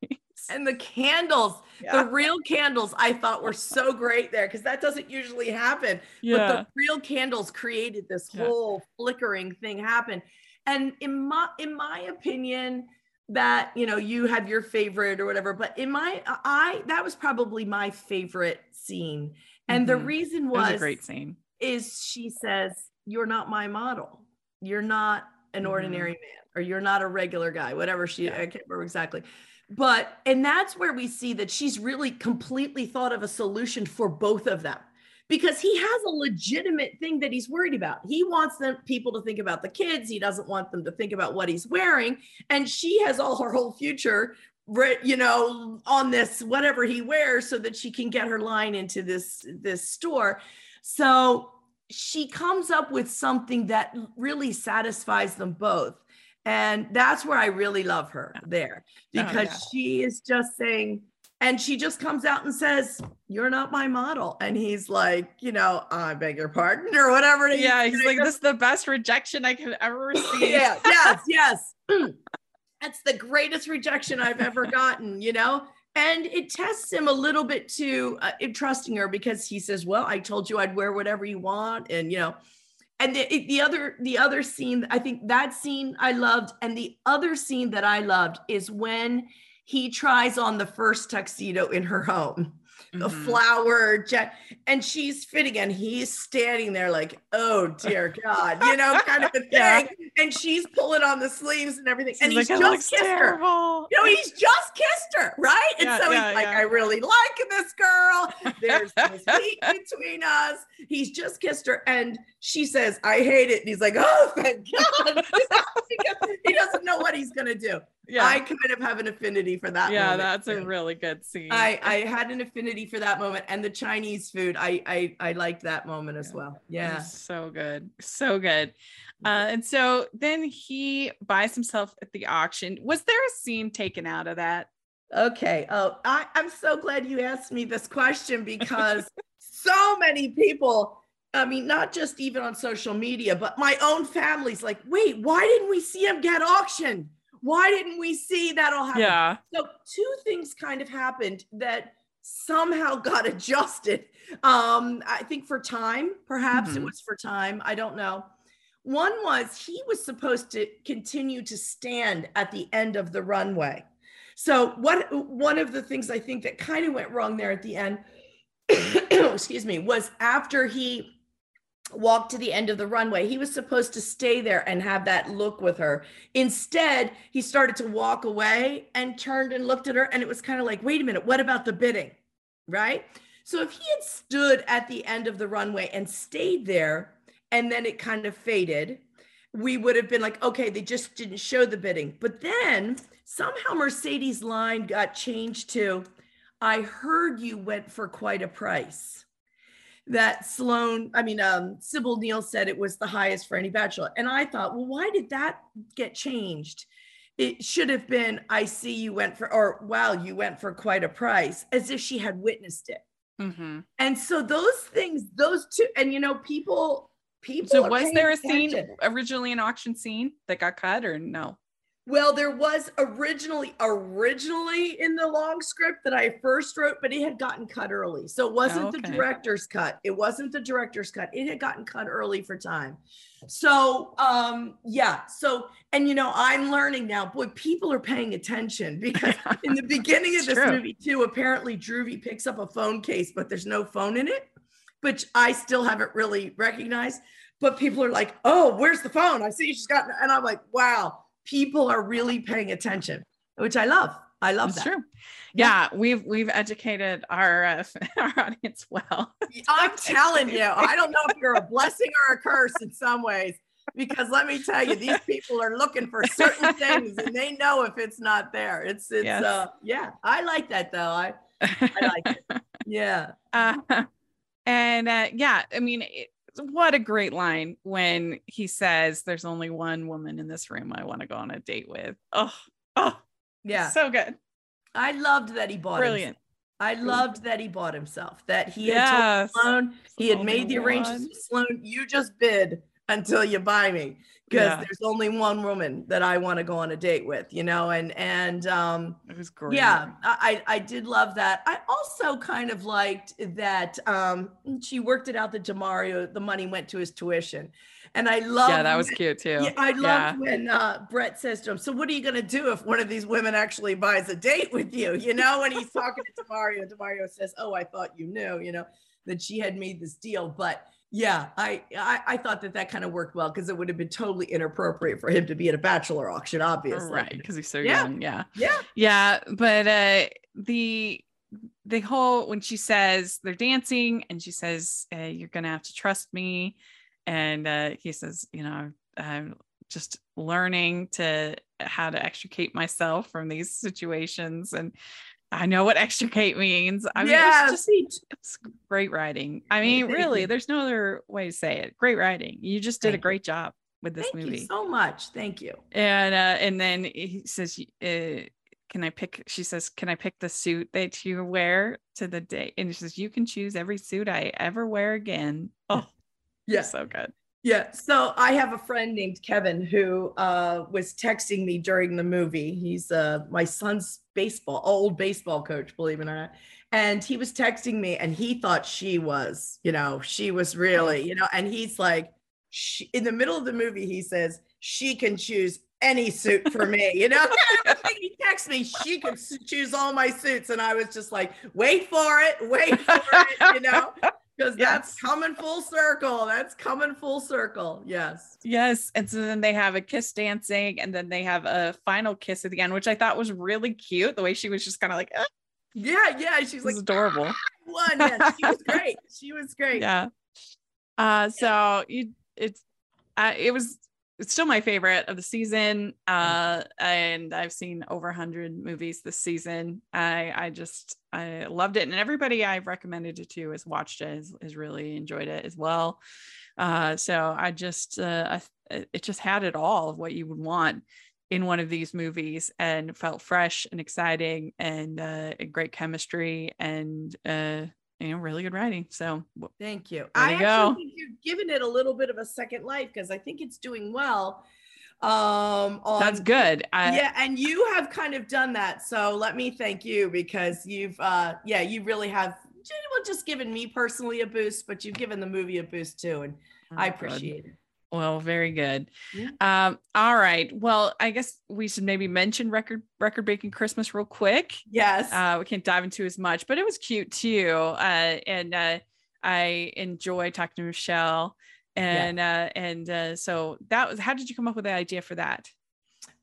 [SPEAKER 2] And the candles,
[SPEAKER 1] Yeah.
[SPEAKER 2] the real candles, I thought were so great there because that doesn't usually happen. But
[SPEAKER 1] Yeah.
[SPEAKER 2] the real candles created this
[SPEAKER 1] Yeah.
[SPEAKER 2] whole flickering thing happen. And in my in my opinion, that you know, you have your favorite or whatever, but in my I that was probably my favorite scene. And the
[SPEAKER 1] Mhm.
[SPEAKER 2] reason
[SPEAKER 1] was
[SPEAKER 2] was,
[SPEAKER 1] a great scene.
[SPEAKER 2] is she says, You're not my model. You're not an
[SPEAKER 1] Mhm.
[SPEAKER 2] ordinary man, or you're not a regular guy, whatever she,
[SPEAKER 1] Yeah.
[SPEAKER 2] I can't remember exactly. But, and that's where we see that she's really completely thought of a solution for both of them because he has a legitimate thing that he's worried about. He wants them people to think about the kids. He doesn't want them to think about what he's wearing. And she has all her whole future, you know, on this whatever he wears, so that she can get her line into this this store. So she comes up with something that really satisfies them both. And that's where I really love her there oh, because
[SPEAKER 1] yeah.
[SPEAKER 2] she is just saying, and she just comes out and says, You're not my model. And he's like, You know, I beg your pardon, or whatever.
[SPEAKER 1] Yeah, he's like, this is the best rejection I could ever receive.
[SPEAKER 2] yeah, yes, yes. That's the greatest rejection I've ever gotten, you know? And it tests him a little bit to uh, trusting her because he says, Well, I told you I'd wear whatever you want. And, you know, and the, the other the other scene i think that scene i loved and the other scene that i loved is when he tries on the first tuxedo in her home the
[SPEAKER 1] Mhm.
[SPEAKER 2] flower jet and she's fitting and he's standing there like oh dear god you know kind of a thing
[SPEAKER 1] Yeah.
[SPEAKER 2] and she's pulling on the sleeves and everything and he's
[SPEAKER 1] like,
[SPEAKER 2] just kissed her you know, he's just kissed her, right? And
[SPEAKER 1] Yeah,
[SPEAKER 2] so
[SPEAKER 1] yeah,
[SPEAKER 2] he's like. I really like this girl. There's this heat between us. He's just kissed her. And she says, I hate it. And he's like, Oh, thank God. He doesn't know what he's going to do.
[SPEAKER 1] Yeah.
[SPEAKER 2] I kind of have an affinity for that.
[SPEAKER 1] yeah, that's a really good scene.
[SPEAKER 2] I, I had an affinity for that moment and the Chinese food. I I, I liked that moment as well. Yeah.
[SPEAKER 1] so good. So good. Uh, and so then he buys himself at the auction. Was there a scene taken out of that?
[SPEAKER 2] Okay. Oh, I, I'm so glad you asked me this question because so many people, I mean, not just even on social media, but my own family's like, wait, why didn't we see him get auctioned? Why didn't we see that all happen?
[SPEAKER 1] Yeah.
[SPEAKER 2] So two things kind of happened that somehow got adjusted. Um, I think for time, perhaps it
[SPEAKER 1] Mhm.
[SPEAKER 2] was for time. I don't know. One was he was supposed to continue to stand at the end of the runway. So what one of the things I think that kind of went wrong there at the end, excuse me, was after he walked to the end of the runway, he was supposed to stay there and have that look with her. Instead, he started to walk away and turned and looked at her and it was kind of like, "Wait a minute, what about the bidding?" Right? So if he had stood at the end of the runway and stayed there and then it kind of faded, we would have been like, okay, they just didn't show the bidding. But then somehow Mercedes' line got changed to, I heard you went for quite a price. That Sloan, I mean, um, Sybil Neal said it was the highest for any bachelor. And I thought, well, why did that get changed? It should have been, I see you went for, or wow, you went for quite a price, as if she had witnessed it.
[SPEAKER 1] Mhm.
[SPEAKER 2] And so those things, those two, and you know, people, people.
[SPEAKER 1] So was there a scene originally an auction scene that got cut or no?
[SPEAKER 2] Well, there was originally originally in the long script that I first wrote, but it had gotten cut early. So it wasn't the
[SPEAKER 1] Okay.
[SPEAKER 2] director's cut. It wasn't the director's cut. It had gotten cut early for time. So um yeah, so and you know, I'm learning now, boy, people are paying attention because in the beginning of this
[SPEAKER 1] true.
[SPEAKER 2] movie too, apparently Drewvy picks up a phone case, but there's no phone in it, which I still haven't really recognized. But people are like, "Oh, where's the phone? I see she's got," and I'm like, "Wow, people are really paying attention," which I love. I love
[SPEAKER 1] That's
[SPEAKER 2] that.
[SPEAKER 1] true. Yeah, we've we've educated our uh, our audience well.
[SPEAKER 2] I'm telling you, I don't know if you're a blessing or a curse in some ways, because let me tell you, these people are looking for certain things and they know if it's not there. It's it's
[SPEAKER 1] Yes.
[SPEAKER 2] uh yeah, I like that though. I I like it. Yeah.
[SPEAKER 1] Uh, and uh, yeah, I mean, it, what a great line when he says, "There's only one woman in this room I want to go on a date with." Oh, oh,
[SPEAKER 2] Yeah.
[SPEAKER 1] so good,
[SPEAKER 2] I loved that he bought
[SPEAKER 1] brilliant.
[SPEAKER 2] himself. I loved that he bought himself. That he had
[SPEAKER 1] Yes.
[SPEAKER 2] told Sloan, he had made the arrangements with Sloan. You just bid until you buy me. Because
[SPEAKER 1] Yeah.
[SPEAKER 2] there's only one woman that I want to go on a date with, you know, and and um
[SPEAKER 1] It was great.
[SPEAKER 2] Yeah, I I did love that. I also kind of liked that um she worked it out that Demario the money went to his tuition, and I love
[SPEAKER 1] yeah, that was cute too.
[SPEAKER 2] Yeah, I
[SPEAKER 1] Yeah.
[SPEAKER 2] loved when uh, Brett says to him, "So what are you gonna do if one of these women actually buys a date with you?" You know, when he's talking to Demario, Demario says, "Oh, I thought you knew," you know, that she had made this deal, but. Yeah, I, I I thought that that kind of worked well because it would have been totally inappropriate for him to be at a bachelor auction, obviously.
[SPEAKER 1] right because he's so
[SPEAKER 2] Yeah.
[SPEAKER 1] young. Yeah,
[SPEAKER 2] Yeah.
[SPEAKER 1] yeah. But uh, the the whole when she says they're dancing and she says uh, you're gonna have to trust me, and uh, he says, you know, I'm just learning to how to extricate myself from these situations and. I know what extricate means. I mean,
[SPEAKER 2] yeah,
[SPEAKER 1] it's just it's great writing. I mean,
[SPEAKER 2] thank
[SPEAKER 1] really,
[SPEAKER 2] you.
[SPEAKER 1] there's no other way to say it. Great writing. You just did a
[SPEAKER 2] Thank you.
[SPEAKER 1] great job with this
[SPEAKER 2] Thank
[SPEAKER 1] movie
[SPEAKER 2] you so much. Thank you.
[SPEAKER 1] and uh and then he says uh, can i pick she says can i pick the suit that you wear to the day and he says you can choose every suit i ever wear again oh
[SPEAKER 2] Yeah.
[SPEAKER 1] so good
[SPEAKER 2] Yeah. So I have a friend named Kevin who uh, was texting me during the movie. He's uh, my son's baseball, old baseball coach, believe it or not. And he was texting me and he thought she was, you know, she was really, you know, and he's like, she, in the middle of the movie, he says, she can choose any suit for me, you know? he texts me, she can choose all my suits. And I was just like, wait for it, wait for it, you know? Because that's coming full circle. That's coming full circle. Yes.
[SPEAKER 1] yes and so then they have a kiss dancing and then they have a final kiss at the end which i thought was really cute the way she was just kind of like "Ah,
[SPEAKER 2] Yeah, yeah. She's like
[SPEAKER 1] adorable
[SPEAKER 2] one. Yeah, she was great. She was great.
[SPEAKER 1] yeah uh so you it's uh, it was it's still my favorite of the season uh and i've seen over 100 movies this season. I i just i loved it and everybody i've recommended it to has watched it has, has really enjoyed it as well. Uh so i just uh I, it just had it all of what you would want in one of these movies and felt fresh and exciting and uh and great chemistry and uh you know really good writing so
[SPEAKER 2] Thank you. I actually
[SPEAKER 1] go.
[SPEAKER 2] think you've given it a little bit of a second life because I think it's doing well. Um, on
[SPEAKER 1] that's good I,
[SPEAKER 2] yeah, and you have kind of done that. So let me thank you because you've uh yeah, you really have well just given me personally a boost, but you've given the movie a boost too. And I
[SPEAKER 1] Oh, good.
[SPEAKER 2] appreciate it.
[SPEAKER 1] Well, very good.
[SPEAKER 2] Yeah.
[SPEAKER 1] Um, all right. Well, I guess we should maybe mention record record breaking Christmas real quick.
[SPEAKER 2] Yes.
[SPEAKER 1] Uh, we can't dive into as much, but it was cute too. Uh, and uh, I enjoy talking to Michelle. And uh, and uh, so that was how did you come up with the idea for that?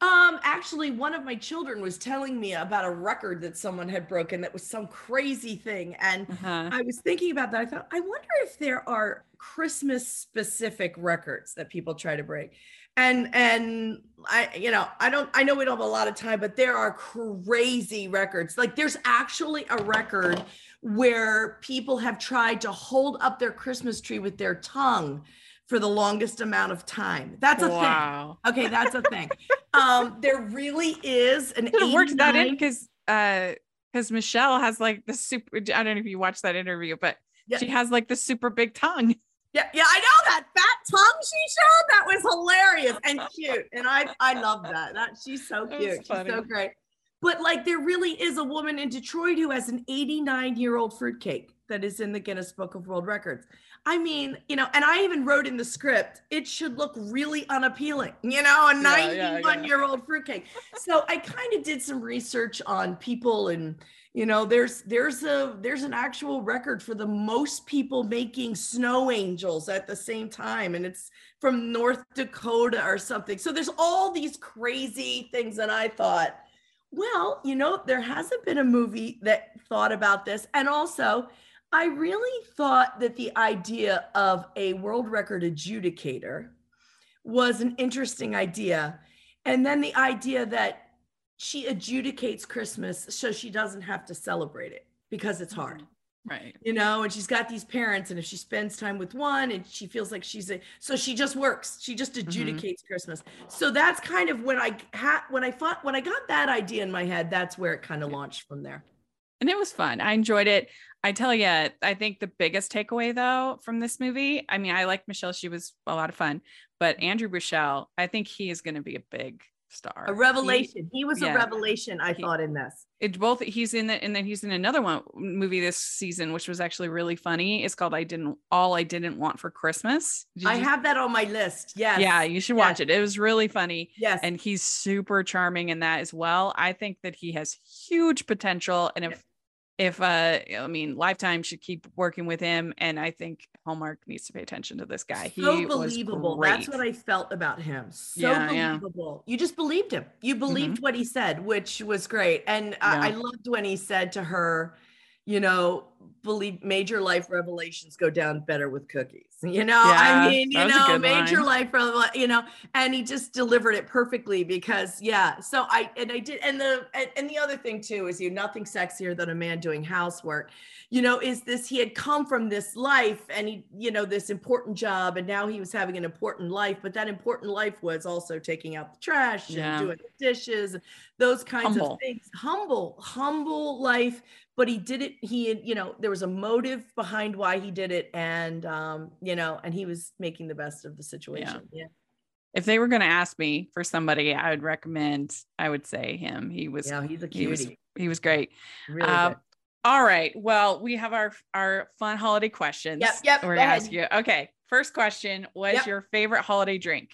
[SPEAKER 2] Um, actually, one of my children was telling me about a record that someone had broken that was some crazy thing. And
[SPEAKER 1] Uh-huh.
[SPEAKER 2] I was thinking about that. I thought, I wonder if there are Christmas specific records that people try to break. And and I, you know, I don't I know we don't have a lot of time, but there are crazy records. Like there's actually a record where people have tried to hold up their Christmas tree with their tongue for the longest amount of time. That's a thing.
[SPEAKER 1] wow.
[SPEAKER 2] Okay, that's a thing. um, there really is an
[SPEAKER 1] worked that in because uh because Michelle has like the super I don't know if you watched that interview, but
[SPEAKER 2] Yeah.
[SPEAKER 1] she has like the super big tongue.
[SPEAKER 2] Yeah, yeah, I know that fat tongue she showed. That was hilarious and cute, and I I love that. That she's so cute. She's so great. But like, there really is a woman in Detroit who has an 89 year old fruitcake that is in the Guinness Book of World Records. I mean, you know, and I even wrote in the script, it should look really unappealing, you know, a
[SPEAKER 1] Yeah, yeah,
[SPEAKER 2] 91
[SPEAKER 1] yeah.
[SPEAKER 2] year old fruitcake. So I kind of did some research on people and you know there's there's a there's an actual record for the most people making snow angels at the same time and it's from north dakota or something so there's all these crazy things that i thought Well, you know, there hasn't been a movie that thought about this. And also, I really thought that the idea of a world record adjudicator was an interesting idea. And then the idea that she adjudicates Christmas so she doesn't have to celebrate it because it's hard.
[SPEAKER 1] Right.
[SPEAKER 2] You know, and she's got these parents, and if she spends time with one and she feels like she's a so she just works, she just
[SPEAKER 1] Mm-hmm.
[SPEAKER 2] adjudicates Christmas. So that's kind of when I had when I thought when I got that idea in my head, that's where it kind of launched from there.
[SPEAKER 1] And it was fun. I enjoyed it. I tell you, I think the biggest takeaway though from this movie, I mean, I liked Michelle. She was a lot of fun, but Andrew Bushell, I think he is going to be a big star.
[SPEAKER 2] A revelation. He, was
[SPEAKER 1] yeah.
[SPEAKER 2] a revelation, I
[SPEAKER 1] He-
[SPEAKER 2] thought, in this.
[SPEAKER 1] It both he's in it, and then he's in another one movie this season, which was actually really funny. It's called "I Didn't All I Didn't Want for Christmas." Did
[SPEAKER 2] I
[SPEAKER 1] you-
[SPEAKER 2] have that on my list. Yeah.
[SPEAKER 1] Yeah, you should
[SPEAKER 2] Yes.
[SPEAKER 1] watch it. It was really funny.
[SPEAKER 2] Yes.
[SPEAKER 1] and he's super charming in that as well. I think that he has huge potential, and if if uh, I mean, Lifetime should keep working with him, and I think Hallmark needs to pay attention to this guy.
[SPEAKER 2] so
[SPEAKER 1] he was
[SPEAKER 2] believable. That's what I felt about him. So
[SPEAKER 1] Yeah, yeah.
[SPEAKER 2] believable. You just believed him. You believed what he said, which was great. And I, I loved when he said to her, you know, believe major life revelations go down better with cookies. You know,
[SPEAKER 1] Yeah,
[SPEAKER 2] I mean, you
[SPEAKER 1] that was a
[SPEAKER 2] know, major
[SPEAKER 1] line.
[SPEAKER 2] life you know, and he just delivered it perfectly because yeah. So I and I did and the and, and the other thing too is you nothing sexier than a man doing housework you know, is this he had come from this life and he, you know, this important job, and now he was having an important life, but that important life was also taking out the trash
[SPEAKER 1] Yeah.
[SPEAKER 2] and doing the dishes, those kinds
[SPEAKER 1] Humble.
[SPEAKER 2] of things. Humble, humble life. But he did it, he you know, there was a motive behind why he did it, and um, you know, and he was making the best of the situation. Yeah.
[SPEAKER 1] if they were going to ask me for somebody, I would recommend. I would say him. He was.
[SPEAKER 2] Yeah, he's a
[SPEAKER 1] he was. He was great.
[SPEAKER 2] Really good.
[SPEAKER 1] all right. Well, we have our our fun holiday questions.
[SPEAKER 2] Yep, yep,
[SPEAKER 1] We're gonna ask you. Okay. First question: What's
[SPEAKER 2] Yep.
[SPEAKER 1] your favorite holiday drink?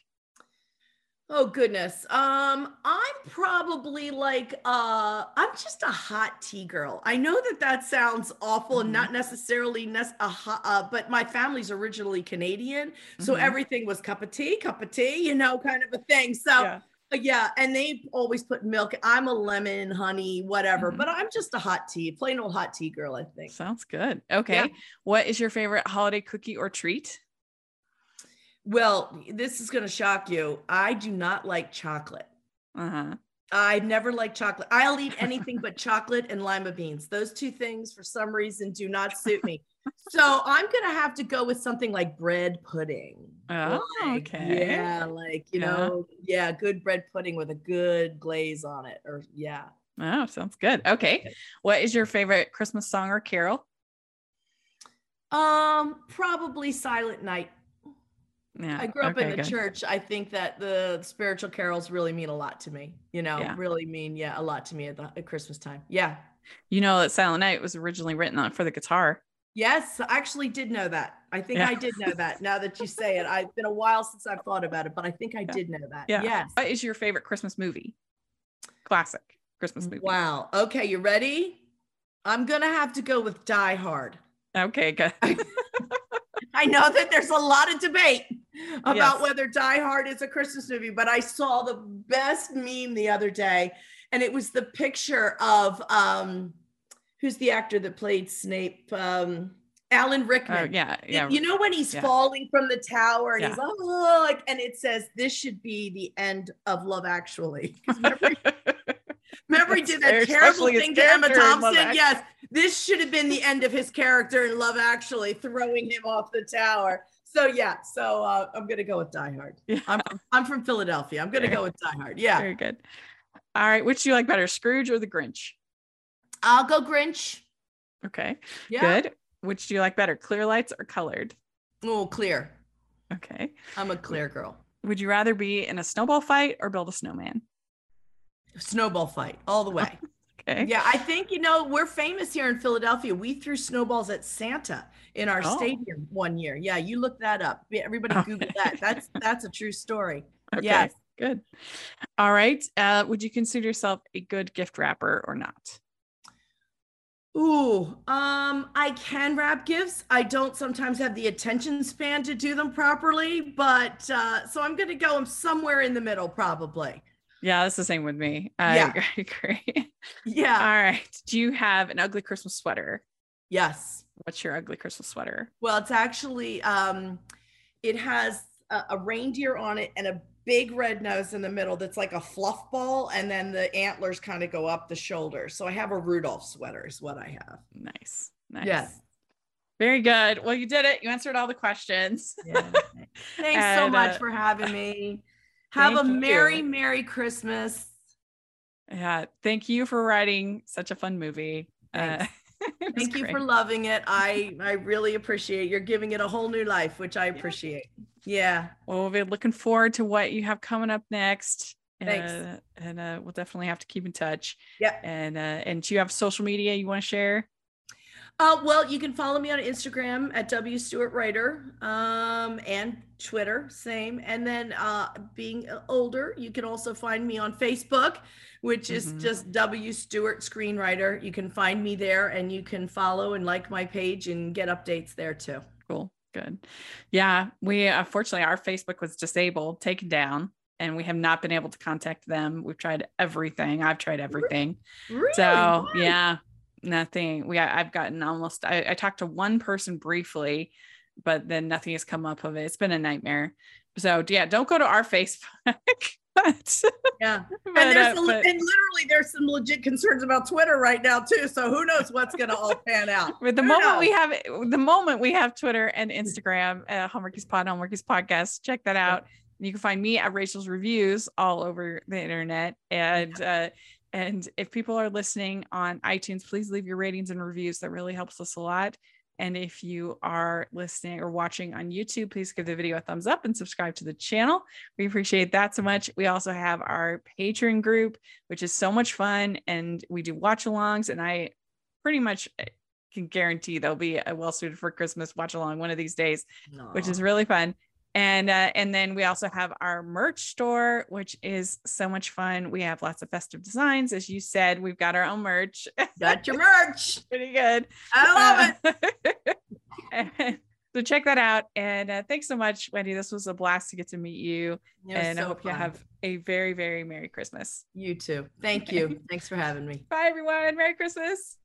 [SPEAKER 2] Oh goodness. Um, I'm probably like uh I'm just a hot tea girl. I know that that sounds awful and
[SPEAKER 1] Mhm.
[SPEAKER 2] not necessarily nec- a hot, uh, but my family's originally Canadian, so
[SPEAKER 1] Mhm.
[SPEAKER 2] everything was cup of tea, cup of tea, you know, kind of a thing. So
[SPEAKER 1] Yeah.
[SPEAKER 2] uh, yeah, and they always put milk. I'm a lemon, honey, whatever,
[SPEAKER 1] Mhm.
[SPEAKER 2] but I'm just a hot tea, plain old hot tea girl, I think.
[SPEAKER 1] Sounds good. Okay. What is your favorite holiday cookie or treat?
[SPEAKER 2] Well, this is gonna shock you. I do not like chocolate.
[SPEAKER 1] Uh huh.
[SPEAKER 2] I've never liked chocolate. I'll eat anything but chocolate and lima beans. Those two things, for some reason, do not suit me. So I'm gonna have to go with something like bread pudding.
[SPEAKER 1] Oh,
[SPEAKER 2] Like,
[SPEAKER 1] okay.
[SPEAKER 2] Yeah, like you
[SPEAKER 1] Yeah.
[SPEAKER 2] know, yeah, good bread pudding with a good glaze on it. Or yeah.
[SPEAKER 1] Oh, sounds good. Okay. What is your favorite Christmas song or carol?
[SPEAKER 2] Um, probably Silent Night.
[SPEAKER 1] Yeah.
[SPEAKER 2] I grew up in the
[SPEAKER 1] good.
[SPEAKER 2] church. I think that the spiritual carols really mean a lot to me. You know,
[SPEAKER 1] Yeah.
[SPEAKER 2] really mean yeah a lot to me at the at Christmas time. Yeah.
[SPEAKER 1] You know that Silent Night was originally written on for the guitar.
[SPEAKER 2] Yes, I actually did know that. I think
[SPEAKER 1] Yeah.
[SPEAKER 2] I did know that now that you say it. I've been a while since I've thought about it, but I think I did know that.
[SPEAKER 1] Yeah.
[SPEAKER 2] Yes.
[SPEAKER 1] What is your favorite Christmas movie? Classic Christmas movie.
[SPEAKER 2] Wow. Okay, you ready? I'm going to have to go with Die Hard.
[SPEAKER 1] Okay, good.
[SPEAKER 2] I know that there's a lot of debate about
[SPEAKER 1] Yes.
[SPEAKER 2] whether Die Hard is a Christmas movie, but I saw the best meme the other day, and it was the picture of um, who's the actor that played Snape? Um, Alan Rickman.
[SPEAKER 1] Oh, yeah, yeah.
[SPEAKER 2] You know when he's
[SPEAKER 1] Yeah.
[SPEAKER 2] falling from the tower and
[SPEAKER 1] Yeah.
[SPEAKER 2] he's oh, like, and it says this should be the end of Love Actually. Remember, remember he did that terrible thing to Emma
[SPEAKER 1] character in Love
[SPEAKER 2] Thompson. Yes, this should have been the end of his character in Love Actually, throwing him off the tower. So yeah, so uh, I'm gonna go with Die Hard.
[SPEAKER 1] Yeah.
[SPEAKER 2] I'm from, I'm from Philadelphia. I'm gonna
[SPEAKER 1] Very-
[SPEAKER 2] go with Die Hard. Yeah,
[SPEAKER 1] Very good. All right. Which do you like better, Scrooge or the Grinch?
[SPEAKER 2] I'll go Grinch.
[SPEAKER 1] Okay.
[SPEAKER 2] Yeah,
[SPEAKER 1] Good. Which do you like better, clear lights or colored?
[SPEAKER 2] Oh, clear.
[SPEAKER 1] Okay.
[SPEAKER 2] I'm a clear girl.
[SPEAKER 1] Would you rather be in a snowball fight or build a snowman?
[SPEAKER 2] Snowball fight all the way.
[SPEAKER 1] Okay.
[SPEAKER 2] Yeah, I think you know we're famous here in Philadelphia. We threw snowballs at Santa in our
[SPEAKER 1] Oh.
[SPEAKER 2] stadium one year. Yeah, you look that up. Everybody Google
[SPEAKER 1] Okay.
[SPEAKER 2] that. That's that's a true story.
[SPEAKER 1] Okay.
[SPEAKER 2] Yes.
[SPEAKER 1] Good. All right. Uh, would you consider yourself a good gift wrapper or not?
[SPEAKER 2] Ooh, um, I can wrap gifts. I don't sometimes have the attention span to do them properly, but uh, so I'm gonna go somewhere in the middle, probably.
[SPEAKER 1] Yeah, that's the same with me. I
[SPEAKER 2] Yeah.
[SPEAKER 1] agree.
[SPEAKER 2] Yeah.
[SPEAKER 1] All right. Do you have an ugly Christmas sweater?
[SPEAKER 2] Yes.
[SPEAKER 1] What's your ugly Christmas sweater?
[SPEAKER 2] Well, it's actually um it has a, a reindeer on it and a big red nose in the middle that's like a fluff ball and then the antlers kind of go up the shoulders. So I have a Rudolph sweater is what I have.
[SPEAKER 1] Nice. Nice.
[SPEAKER 2] Yes.
[SPEAKER 1] Very good. Well, you did it. You answered all the questions.
[SPEAKER 2] Yeah. Thanks so much
[SPEAKER 1] uh,
[SPEAKER 2] for having me. Have a
[SPEAKER 1] thank
[SPEAKER 2] merry,
[SPEAKER 1] you.
[SPEAKER 2] merry Christmas.
[SPEAKER 1] Yeah. Thank you for writing such a fun movie. Uh,
[SPEAKER 2] Thanks.
[SPEAKER 1] it was
[SPEAKER 2] Thank you for loving it. I I really appreciate you're giving it a whole new life, which I appreciate. Yeah.
[SPEAKER 1] Well, we'll be looking forward to what you have coming up next.
[SPEAKER 2] Thanks.
[SPEAKER 1] Uh, and uh, we'll definitely have to keep in touch.
[SPEAKER 2] Yeah.
[SPEAKER 1] And uh, and do you have social media you want to share?
[SPEAKER 2] Uh, well, you can follow me on Instagram at W Stewart Writer, um, and Twitter, same. And then, uh, being older, you can also find me on Facebook, which is
[SPEAKER 1] Mhm.
[SPEAKER 2] just W Stewart Screenwriter. You can find me there, and you can follow and like my page and get updates there too.
[SPEAKER 1] Cool. Good. Yeah. We unfortunately our Facebook was disabled, taken down, and we have not been able to contact them. We've tried everything. I've tried everything.
[SPEAKER 2] Really?
[SPEAKER 1] So yeah, nothing. We I've gotten almost. I, I talked to one person briefly, but then nothing has come up of it. It's been a nightmare. So yeah, don't go to our Facebook. but,
[SPEAKER 2] yeah.
[SPEAKER 1] but,
[SPEAKER 2] and there's
[SPEAKER 1] uh, but-
[SPEAKER 2] and literally there's some legit concerns about Twitter right now too. So who knows what's gonna all pan out?
[SPEAKER 1] But the
[SPEAKER 2] Who
[SPEAKER 1] moment we have the moment we have Twitter and Instagram, uh, Hallmarkies Pod, Hallmarkies Podcast, check that out. You can find me at Rachel's Reviews all over the internet. And uh, and if people are listening on iTunes, please leave your ratings and reviews. That really helps us a lot. And if you are listening or watching on YouTube, please give the video a thumbs up and subscribe to the channel. We appreciate that so much. We also have our Patreon group, which is so much fun. And we do watch alongs. And I pretty much uh, can guarantee there'll be a well suited for Christmas watch along one of these days, which is really fun. And uh, and then we also have our merch store, which is so much fun. We have lots of festive designs, as you said. We've got our own merch,
[SPEAKER 2] got your merch.
[SPEAKER 1] pretty good.
[SPEAKER 2] I love it.
[SPEAKER 1] it. so check that out. And uh, thanks so much, Wendy. This was a blast to get to meet you, and I
[SPEAKER 2] so
[SPEAKER 1] hope you have a very very merry Christmas.
[SPEAKER 2] You too. Thank you. Thanks for having me.
[SPEAKER 1] Bye everyone. Merry Christmas.